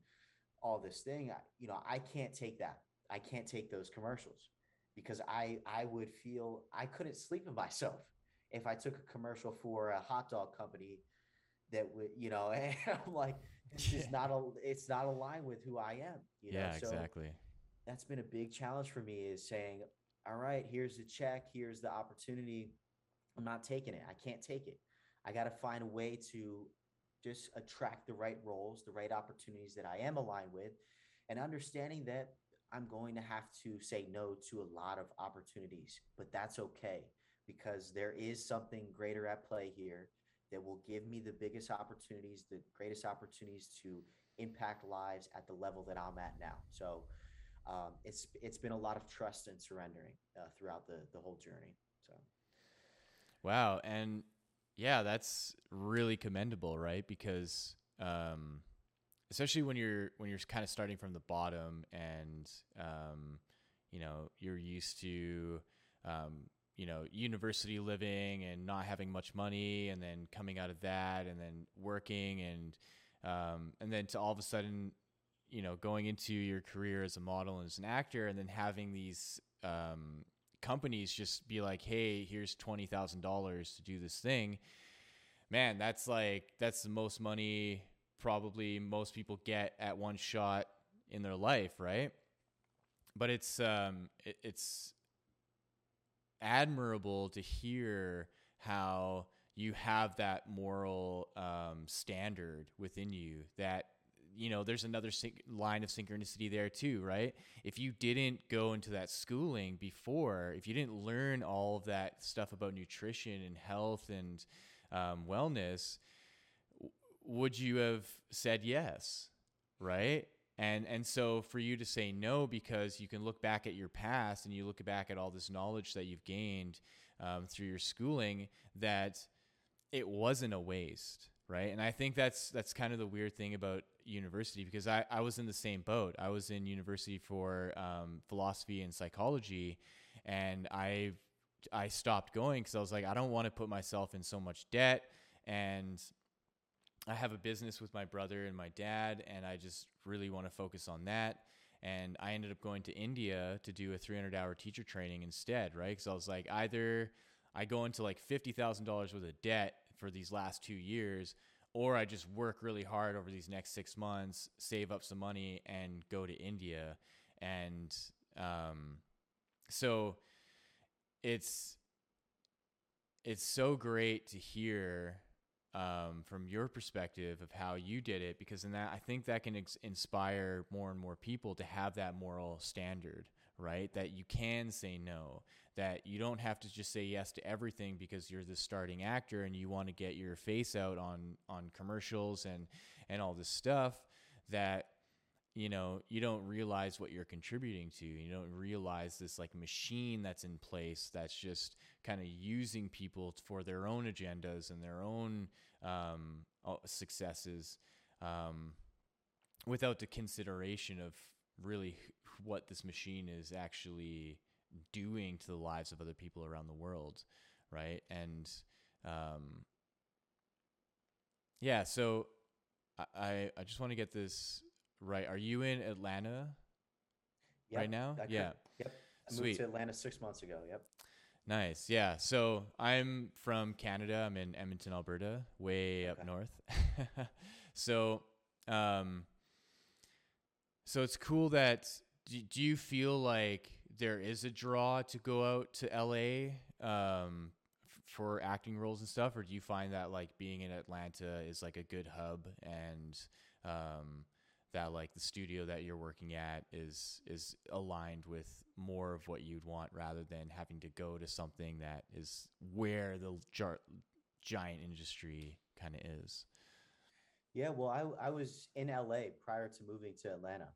all this thing I, you know i can't take that. I can't take those commercials because i i would feel i couldn't sleep in myself if i took a commercial for a hot dog company that would you know and i'm like it's just not a it's not aligned with who i am you know? Yeah, so exactly. that's been a big challenge for me is saying all right here's the check here's the opportunity. I'm not taking it. I can't take it. I got to find a way to just attract the right roles the right opportunities that i am aligned with and understanding that i'm going to have to say no to a lot of opportunities but that's okay because there is something greater at play here that will give me the biggest opportunities, the greatest opportunities to impact lives at the level that I'm at now. So um, it's it's been a lot of trust and surrendering uh, throughout the the whole journey. So wow, and yeah, that's really commendable, right? Because um, especially when you're when you're kind of starting from the bottom and um, you know you're used to um, you know, university living and not having much money, and then coming out of that, and then working, and um, and then to all of a sudden, you know, going into your career as a model and as an actor, and then having these um, companies just be like, "Hey, here's twenty thousand dollars to do this thing." Man, that's like that's the most money probably most people get at one shot in their life, right? But it's um, it, it's admirable to hear how you have that moral um, standard within you that you know there's another line of synchronicity there too right? If you didn't go into that schooling before if you didn't learn all of that stuff about nutrition and health and um, wellness w- would you have said yes right? And and so for you to say no because you can look back at your past and you look back at all this knowledge that you've gained um, through your schooling that it wasn't a waste right? And i think that's that's kind of the weird thing about university because i, I was in the same boat i was in university for um, philosophy and psychology and i i stopped going because i was like i don't want to put myself in so much debt and I have a business with my brother and my dad, and I just really want to focus on that. And I ended up going to India to do a 300 hour teacher training instead, right? Because I was like, either I go into like $50,000 worth of debt for these last two years, or I just work really hard over these next six months, save up some money, and go to India. And um, so it's it's so great to hear um, from your perspective of how you did it, because in that I think that can ex- inspire more and more people to have that moral standard, right? That you can say no, that you don't have to just say yes to everything because you're the starting actor and you want to get your face out on on commercials and and all this stuff that you know you don't realize what you're contributing to you don't realize this like machine that's in place that's just kind of using people for their own agendas and their own um, successes um, without the consideration of really what this machine is actually doing to the lives of other people around the world right and um, yeah so I, I just want to get this right. Are you in Atlanta yep, right now? Yeah. Yep. I Sweet. moved to Atlanta six months ago. Yep. Nice. Yeah. So I'm from Canada. I'm in Edmonton, Alberta, way up north. so, um, so it's cool that. Do, do you feel like there is a draw to go out to LA um, f- for acting roles and stuff, or do you find that like being in Atlanta is like a good hub and um, that like the studio that you're working at is is aligned with more of what you'd want rather than having to go to something that is where the jar- giant industry kind of is. Yeah, well, I I was in LA prior to moving to Atlanta,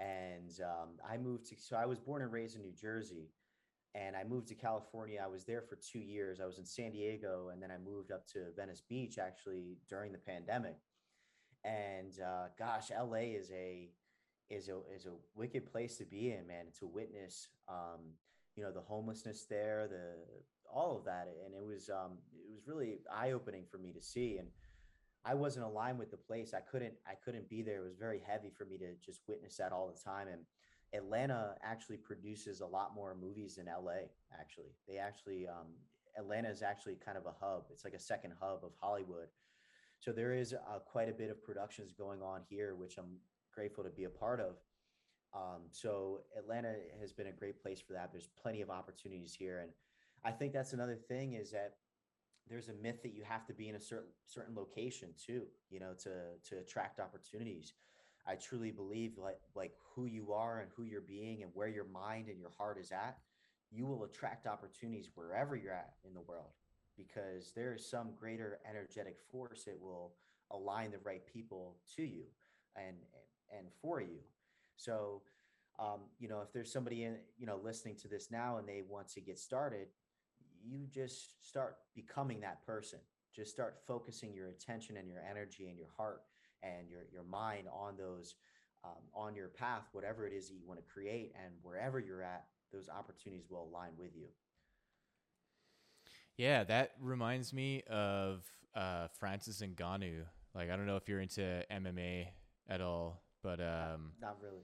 and um, I moved to. So I was born and raised in New Jersey, and I moved to California. I was there for two years. I was in San Diego, and then I moved up to Venice Beach actually during the pandemic. And uh, gosh, LA is a is a is a wicked place to be in, man. To witness, um, you know, the homelessness there, the all of that, and it was um, it was really eye opening for me to see. And I wasn't aligned with the place. I couldn't I couldn't be there. It was very heavy for me to just witness that all the time. And Atlanta actually produces a lot more movies than LA. Actually, they actually um, Atlanta is actually kind of a hub. It's like a second hub of Hollywood. So there is uh, quite a bit of productions going on here, which I'm grateful to be a part of. Um, so Atlanta has been a great place for that. There's plenty of opportunities here, and I think that's another thing is that there's a myth that you have to be in a certain certain location too, you know, to to attract opportunities. I truly believe like like who you are and who you're being and where your mind and your heart is at, you will attract opportunities wherever you're at in the world because there is some greater energetic force that will align the right people to you and and for you. So um, you know, if there's somebody in, you know, listening to this now and they want to get started, you just start becoming that person. Just start focusing your attention and your energy and your heart and your your mind on those um, on your path, whatever it is that you want to create, and wherever you're at, those opportunities will align with you. Yeah, that reminds me of uh, Francis Ngannou. Like, I don't know if you're into MMA at all, but um, not, not really.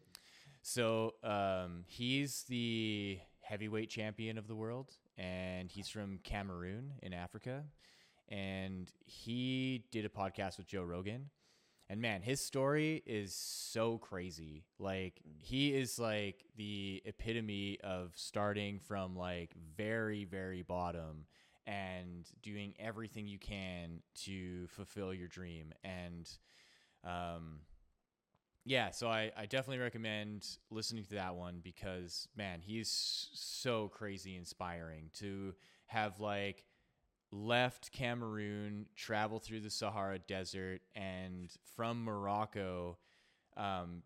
So um, he's the heavyweight champion of the world, and he's from Cameroon in Africa. And he did a podcast with Joe Rogan. And man, his story is so crazy. Like he is like the epitome of starting from like very very bottom and doing everything you can to fulfill your dream. And um yeah, so I, I definitely recommend listening to that one because man, he's so crazy inspiring to have like left Cameroon, travel through the Sahara Desert, and from Morocco, um,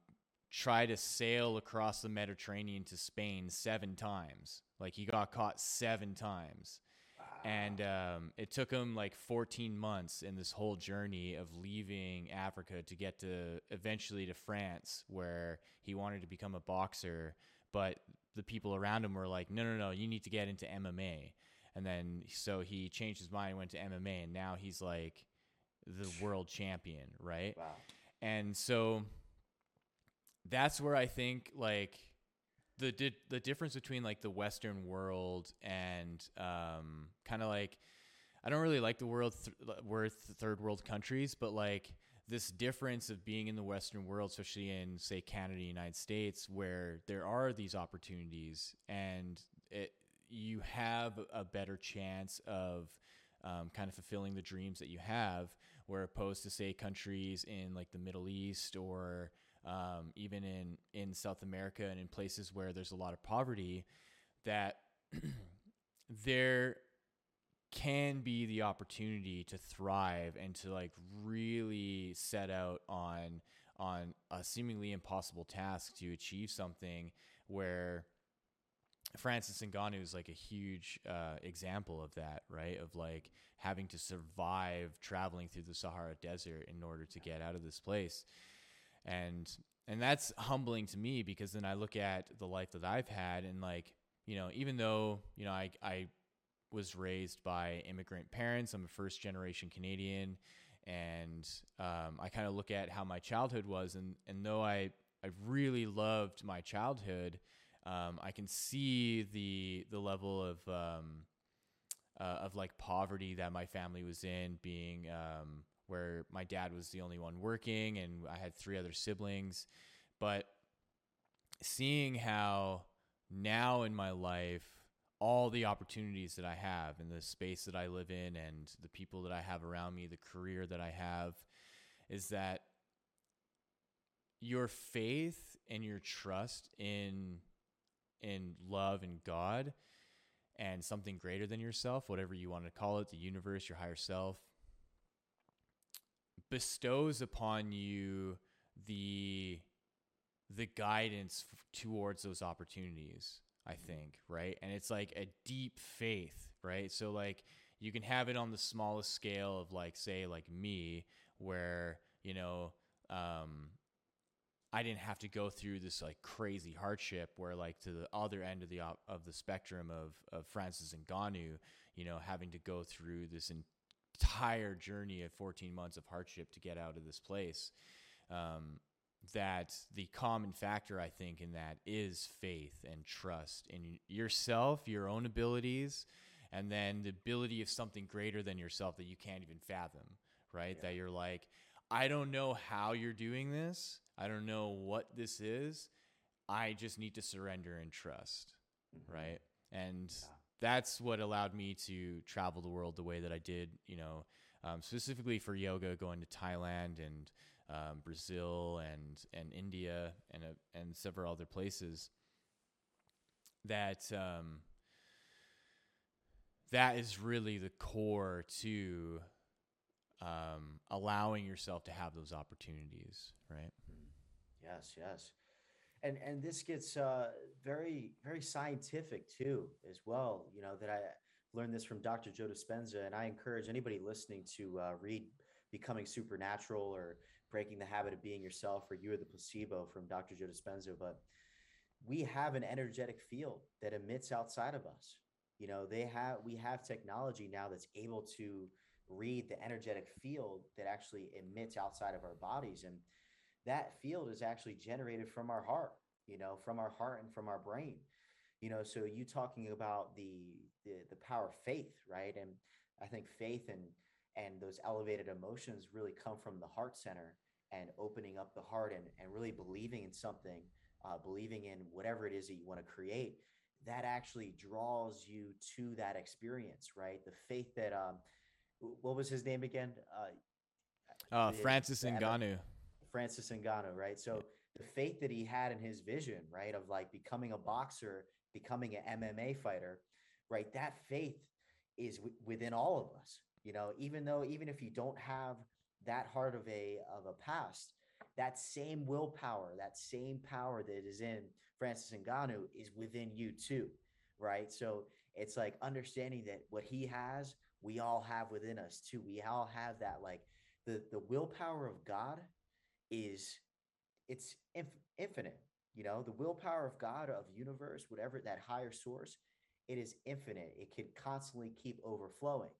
try to sail across the Mediterranean to Spain seven times. Like he got caught seven times and um, it took him like 14 months in this whole journey of leaving Africa to get to eventually to France, where he wanted to become a boxer, but the people around him were like, "No, no, no, you need to get into MMA." And then so he changed his mind, and went to MMA, and now he's like the world champion, right? Wow. And so that's where I think like the di- the difference between like the Western world and um, kind of like I don't really like the world th- third world countries, but like this difference of being in the Western world, especially in say Canada, United States, where there are these opportunities and it, you have a better chance of um, kind of fulfilling the dreams that you have, where opposed to say countries in like the Middle East or um, even in in South America and in places where there's a lot of poverty, that there can be the opportunity to thrive and to like really set out on on a seemingly impossible task to achieve something where Francis Ngannou is like a huge uh, example of that, right? Of like having to survive traveling through the Sahara Desert in order to get out of this place and and that's humbling to me because then I look at the life that I've had and like you know even though you know I I was raised by immigrant parents I'm a first generation Canadian and um, I kind of look at how my childhood was and and though I I really loved my childhood um, I can see the the level of um, uh, of like poverty that my family was in being um, where my dad was the only one working and I had three other siblings. But seeing how now in my life, all the opportunities that I have and the space that I live in and the people that I have around me, the career that I have, is that your faith and your trust in in love and God and something greater than yourself, whatever you want to call it, the universe, your higher self, bestows upon you the the guidance f- towards those opportunities i think right? And it's like a deep faith right? So like you can have it on the smallest scale of like say like me where you know um I didn't have to go through this like crazy hardship where like to the other end of the op- of the spectrum of of Francis Ngannou, you know, having to go through this entire journey of 14 months of hardship to get out of this place. Um, that the common factor I think in that is faith and trust in yourself, your own abilities, and then the ability of something greater than yourself that you can't even fathom, right? Yeah. That you're like, I don't know how you're doing this. I don't know what this is. I just need to surrender and trust, mm-hmm. right? And yeah. That's what allowed me to travel the world the way that I did, you know, um, specifically for yoga, going to Thailand and um, Brazil and and India and uh, and several other places. That um, that is really the core to um, allowing yourself to have those opportunities, right? Yes, yes, and and this gets uh, very very scientific too, as well. You know that I learned this from Dr. Joe Dispenza, and I encourage anybody listening to uh, read "Becoming Supernatural" or "Breaking the Habit of Being Yourself" or "You Are the Placebo" from Dr. Joe Dispenza. But we have an energetic field that emits outside of us. You know, they have we have technology now that's able to read the energetic field that actually emits outside of our bodies and that field is actually generated from our heart you know from our heart and from our brain you know so you talking about the the, the power of faith right and i think faith and and those elevated emotions really come from the heart center and opening up the heart and, and really believing in something uh, believing in whatever it is that you want to create that actually draws you to that experience right the faith that um, what was his name again? Uh, uh Francis Ngannou. Francis Ngannou, right? So the faith that he had in his vision, right, of like becoming a boxer, becoming an MMA fighter, right? That faith is w- within all of us. You know, even though even if you don't have that hard of a of a past, that same willpower, that same power that is in Francis Ngannou is within you too, right? So it's like understanding that what he has we all have within us too. We all have that like the the willpower of God is it's inf- infinite. You know, the willpower of God of universe, whatever that higher source, it is infinite. It can constantly keep overflowing,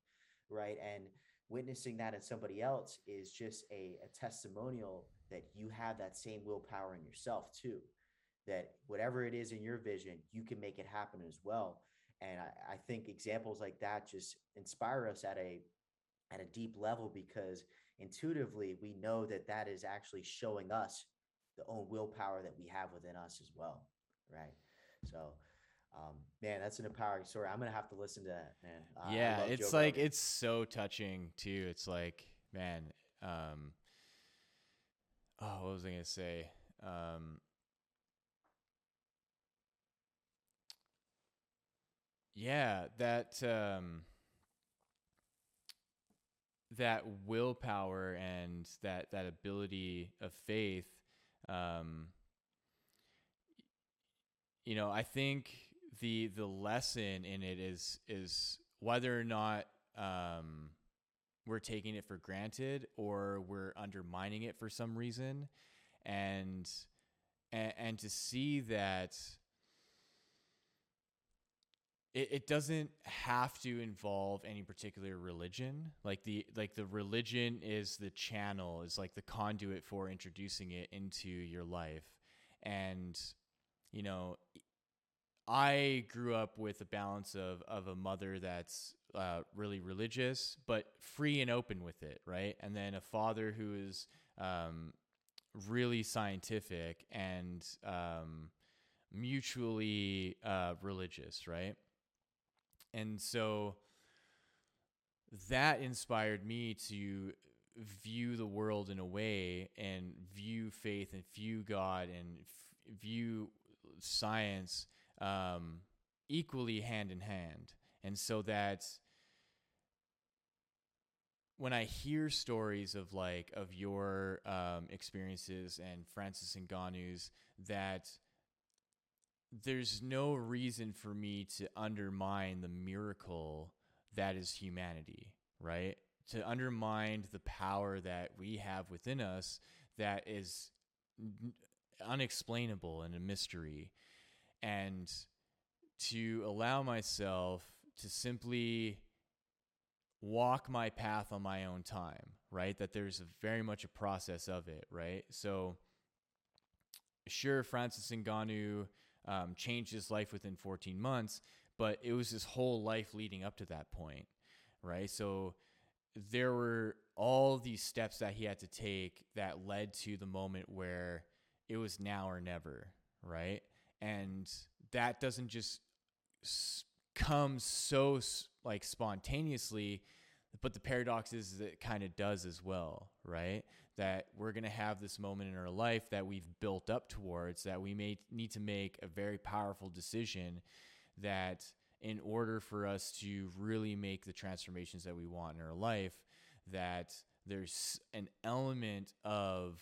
right? And witnessing that in somebody else is just a, a testimonial that you have that same willpower in yourself too. That whatever it is in your vision, you can make it happen as well and I, I think examples like that just inspire us at a at a deep level because intuitively we know that that is actually showing us the own willpower that we have within us as well right? So um, man that's an empowering story. I'm gonna have to listen to that man. Uh, yeah it's Joe like it's so touching too. It's like man um oh what was i gonna say? Um Yeah, that um, that willpower and that that ability of faith. Um, you know, I think the the lesson in it is is whether or not um, we're taking it for granted or we're undermining it for some reason, and and, and to see that it, it doesn't have to involve any particular religion. Like the like the religion is the channel is like the conduit for introducing it into your life. And you know i grew up with a balance of of a mother that's uh, really religious but free and open with it right? And then a father who is um, really scientific and um, mutually uh, religious right and so that inspired me to view the world in a way and view faith and view God and f- view science um, equally hand in hand. And so that when I hear stories of like of your um, experiences and Francis Ngannou's, that there's no reason for me to undermine the miracle that is humanity, right? To undermine the power that we have within us that is unexplainable and a mystery. And to allow myself to simply walk my path on my own time, right? That there's a, very much a process of it, right? So, sure, Francis Ngannou um, changed his life within 14 months, but it was his whole life leading up to that point, right? So, there were all these steps that he had to take that led to the moment where it was now or never, right? And that doesn't just come so like spontaneously but the paradox is that it kind of does as well right that we're going to have this moment in our life that we've built up towards that we may need to make a very powerful decision that in order for us to really make the transformations that we want in our life that there's an element of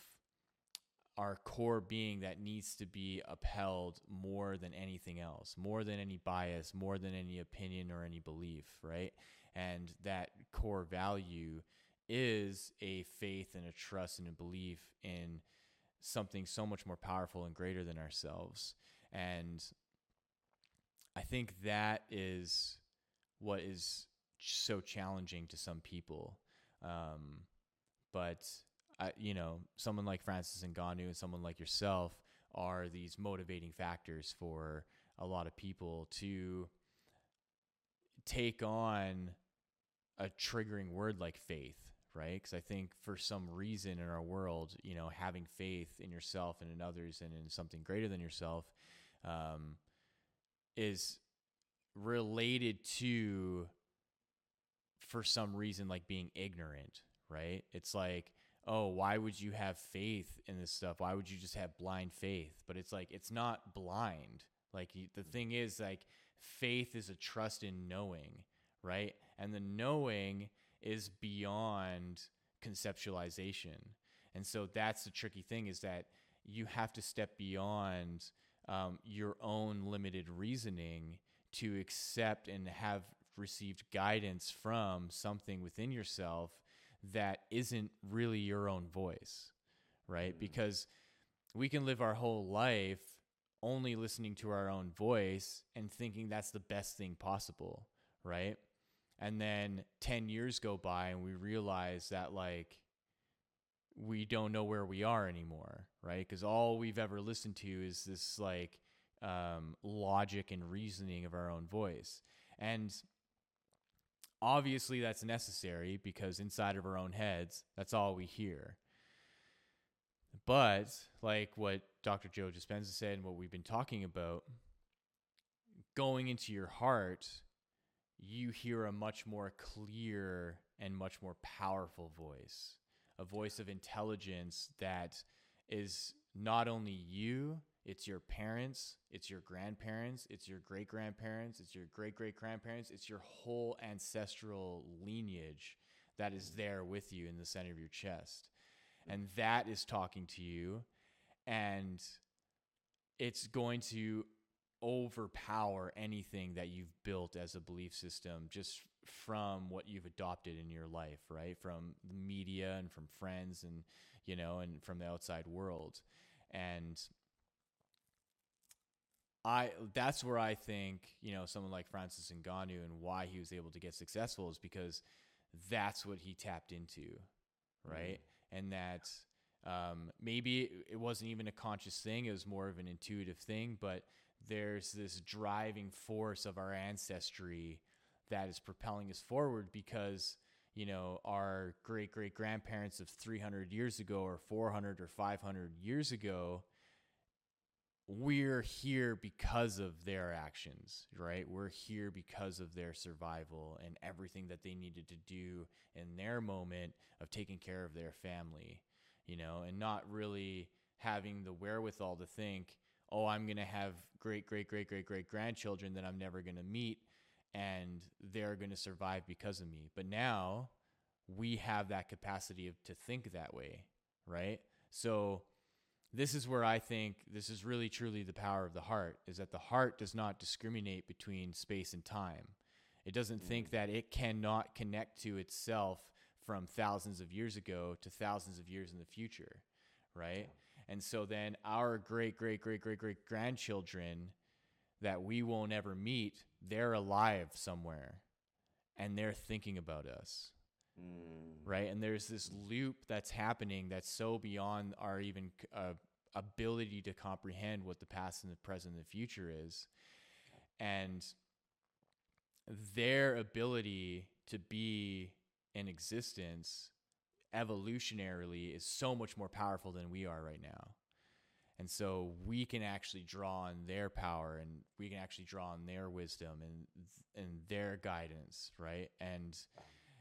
our core being that needs to be upheld more than anything else, more than any bias, more than any opinion or any belief, right? And that core value is a faith and a trust and a belief in something so much more powerful and greater than ourselves. And I think that is what is so challenging to some people. Um, but I, you know, someone like Francis and Ngannou and someone like yourself are these motivating factors for a lot of people to take on a triggering word like faith, right? Because I think for some reason in our world, you know, having faith in yourself and in others and in something greater than yourself um, is related to, for some reason, like being ignorant, right? It's like, oh, why would you have faith in this stuff? Why would you just have blind faith? But it's like, it's not blind. Like, the thing is, like, faith is a trust in knowing, right? And the knowing is beyond conceptualization. And so that's the tricky thing is that you have to step beyond um, your own limited reasoning to accept and have received guidance from something within yourself that isn't really your own voice, right? Mm-hmm. Because we can live our whole life only listening to our own voice and thinking that's the best thing possible, right? And then 10 years go by and we realize that, like, we don't know where we are anymore, right? Because all we've ever listened to is this, like, um, logic and reasoning of our own voice. And Obviously, that's necessary because inside of our own heads, that's all we hear. But, like what Dr. Joe Dispenza said and what we've been talking about, going into your heart, you hear a much more clear and much more powerful voice, a voice of intelligence that is not only you, it's your parents, it's your grandparents, it's your great grandparents, it's your great great grandparents, it's your whole ancestral lineage that is there with you in the center of your chest. And that is talking to you, and it's going to overpower anything that you've built as a belief system just from what you've adopted in your life, right? From the media and from friends and, you know, and from the outside world. And I that's where I think you know someone like Francis Ngannou and why he was able to get successful is because that's what he tapped into, right? Mm-hmm. And that um, maybe it wasn't even a conscious thing; it was more of an intuitive thing. But there's this driving force of our ancestry that is propelling us forward because you know our great great grandparents of 300 years ago or 400 or 500 years ago we're here because of their actions, right? We're here because of their survival and everything that they needed to do in their moment of taking care of their family, you know, and not really having the wherewithal to think, oh, I'm going to have great, great, great, great, great grandchildren that I'm never going to meet and they're going to survive because of me. But now we have that capacity of, to think that way, right? So, this is where I think this is really truly the power of the heart is that the heart does not discriminate between space and time. It doesn't mm. think that it cannot connect to itself from thousands of years ago to thousands of years in the future, right? And so then our great, great, great, great, great grandchildren that we won't ever meet, they're alive somewhere and they're thinking about us. Mm. Right. And there's this loop that's happening that's so beyond our even uh, ability to comprehend what the past and the present and the future is. And their ability to be in existence evolutionarily is so much more powerful than we are right now. And so we can actually draw on their power and we can actually draw on their wisdom and and their guidance, right? And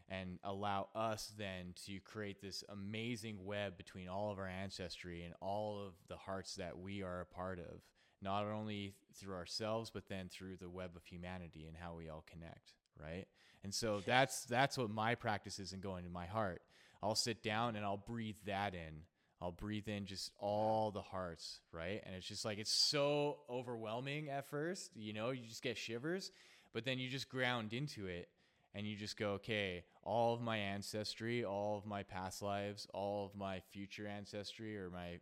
and allow us then to create this amazing web between all of our ancestry and all of the hearts that we are a part of, not only through ourselves but then through the web of humanity and how we all connect, right? And so that's that's what my practice is in going to my heart. I'll sit down and I'll breathe that in I'll breathe in just all the hearts, right? And it's just like it's so overwhelming at first, you know, you just get shivers, but then you just ground into it and you just go, okay, all of my ancestry, all of my past lives, all of my future ancestry or my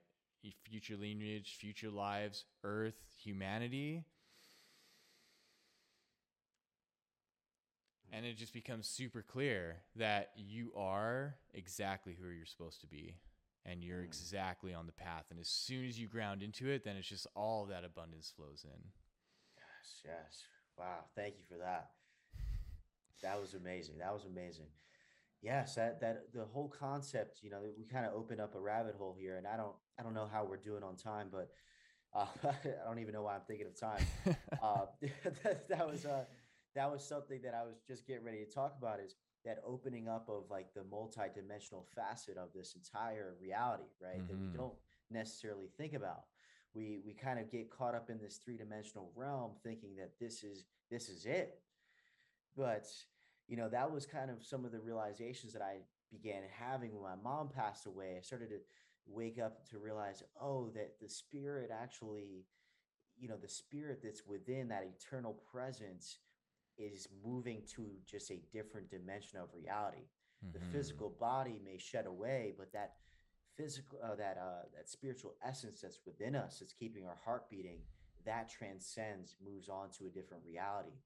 future lineage, future lives, earth, humanity. And it just becomes super clear that you are exactly who you're supposed to be and you're mm. exactly on the path. And as soon as you ground into it, then it's just all that abundance flows in. Yes, yes. Wow. Thank you for that. That was amazing. That was amazing. Yes, that that the whole concept, you know, we kind of opened up a rabbit hole here, and I don't I don't know how we're doing on time, but uh, I don't even know why I'm thinking of time. uh, that, that was uh, that was something that I was just getting ready to talk about. Is that opening up of like the multi-dimensional facet of this entire reality right mm-hmm. that we mm-hmm. don't necessarily think about we we kind of get caught up in this three-dimensional realm thinking that this is this is it but you know that was kind of some of the realizations that i began having when my mom passed away i started to wake up to realize oh that the spirit actually you know the spirit that's within that eternal presence is moving to just a different dimension of reality. Mm-hmm. The physical body may shed away, but that physical uh, that uh, that spiritual essence that's within us that's keeping our heart beating that transcends moves on to a different reality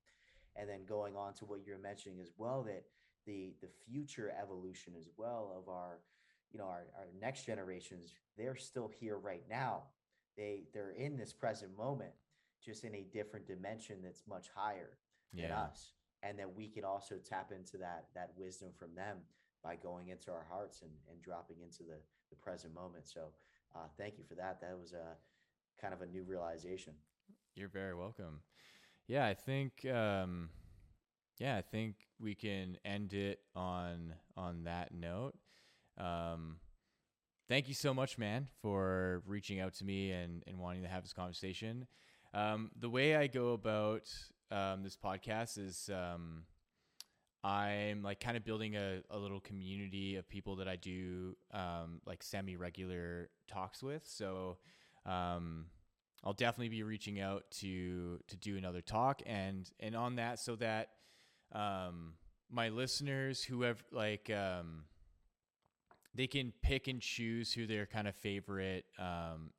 and then going on to what you're mentioning as well that the the future evolution as well of our you know our, our next generations they're still here right now they they're in this present moment just in a different dimension that's much higher yeah. us and that we can also tap into that that wisdom from them by going into our hearts and, and dropping into the, the present moment. So uh, thank you for that. That was a kind of a new realization. You're very welcome. Yeah i think um, yeah i think we can end it on on that note. Um, thank you so much man for reaching out to me and and wanting to have this conversation. Um, the way i go about um, this podcast is um, I'm like kind of building a, a little community of people that I do um, like semi regular talks with. So um, I'll definitely be reaching out to to do another talk and and on that so that um, my listeners whoever like um, they can pick and choose who their kind of favorite um,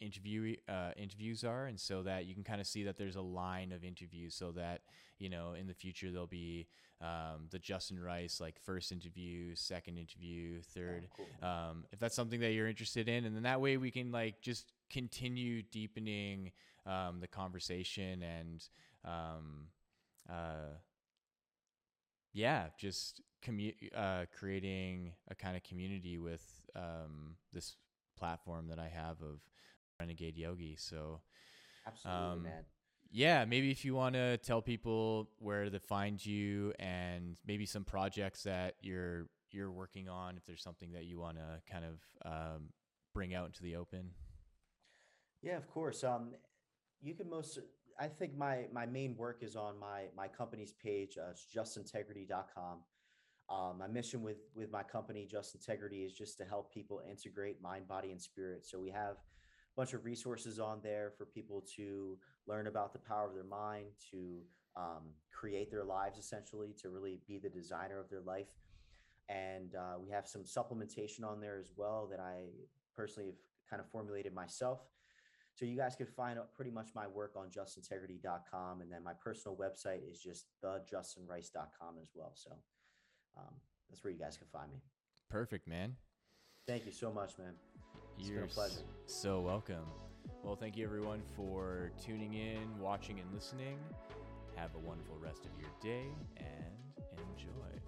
interview uh, interviews are, and so that you can kind of see that there's a line of interviews, so that you know in the future there'll be um, the Justin Rice like first interview, second interview, third. Oh, cool. um, if that's something that you're interested in, and then that way we can like just continue deepening um, the conversation and um, uh, yeah, just commu- uh, creating a kind of community with um, this platform that I have of Renegade Yogi. So, absolutely, um, man. Yeah, maybe if you want to tell people where to find you and maybe some projects that you're you're working on, if there's something that you want to kind of um, bring out into the open. Yeah, of course. Um, you can most. I think my my main work is on my my company's page. Uh, it's justintegrity.com. Um, my mission with with my company, Just Integrity, is just to help people integrate mind, body, and spirit. So we have bunch of resources on there for people to learn about the power of their mind, to um, create their lives essentially, to really be the designer of their life. And uh, we have some supplementation on there as well that I personally have kind of formulated myself. So you guys could find out pretty much my work on justintegrity.com. And then my personal website is just thejustinrice.com as well. So um, that's where you guys can find me. Perfect, man. Thank you so much, man. It's You're been a pleasure. so welcome. Well, thank you everyone for tuning in, watching, and listening. Have a wonderful rest of your day and enjoy.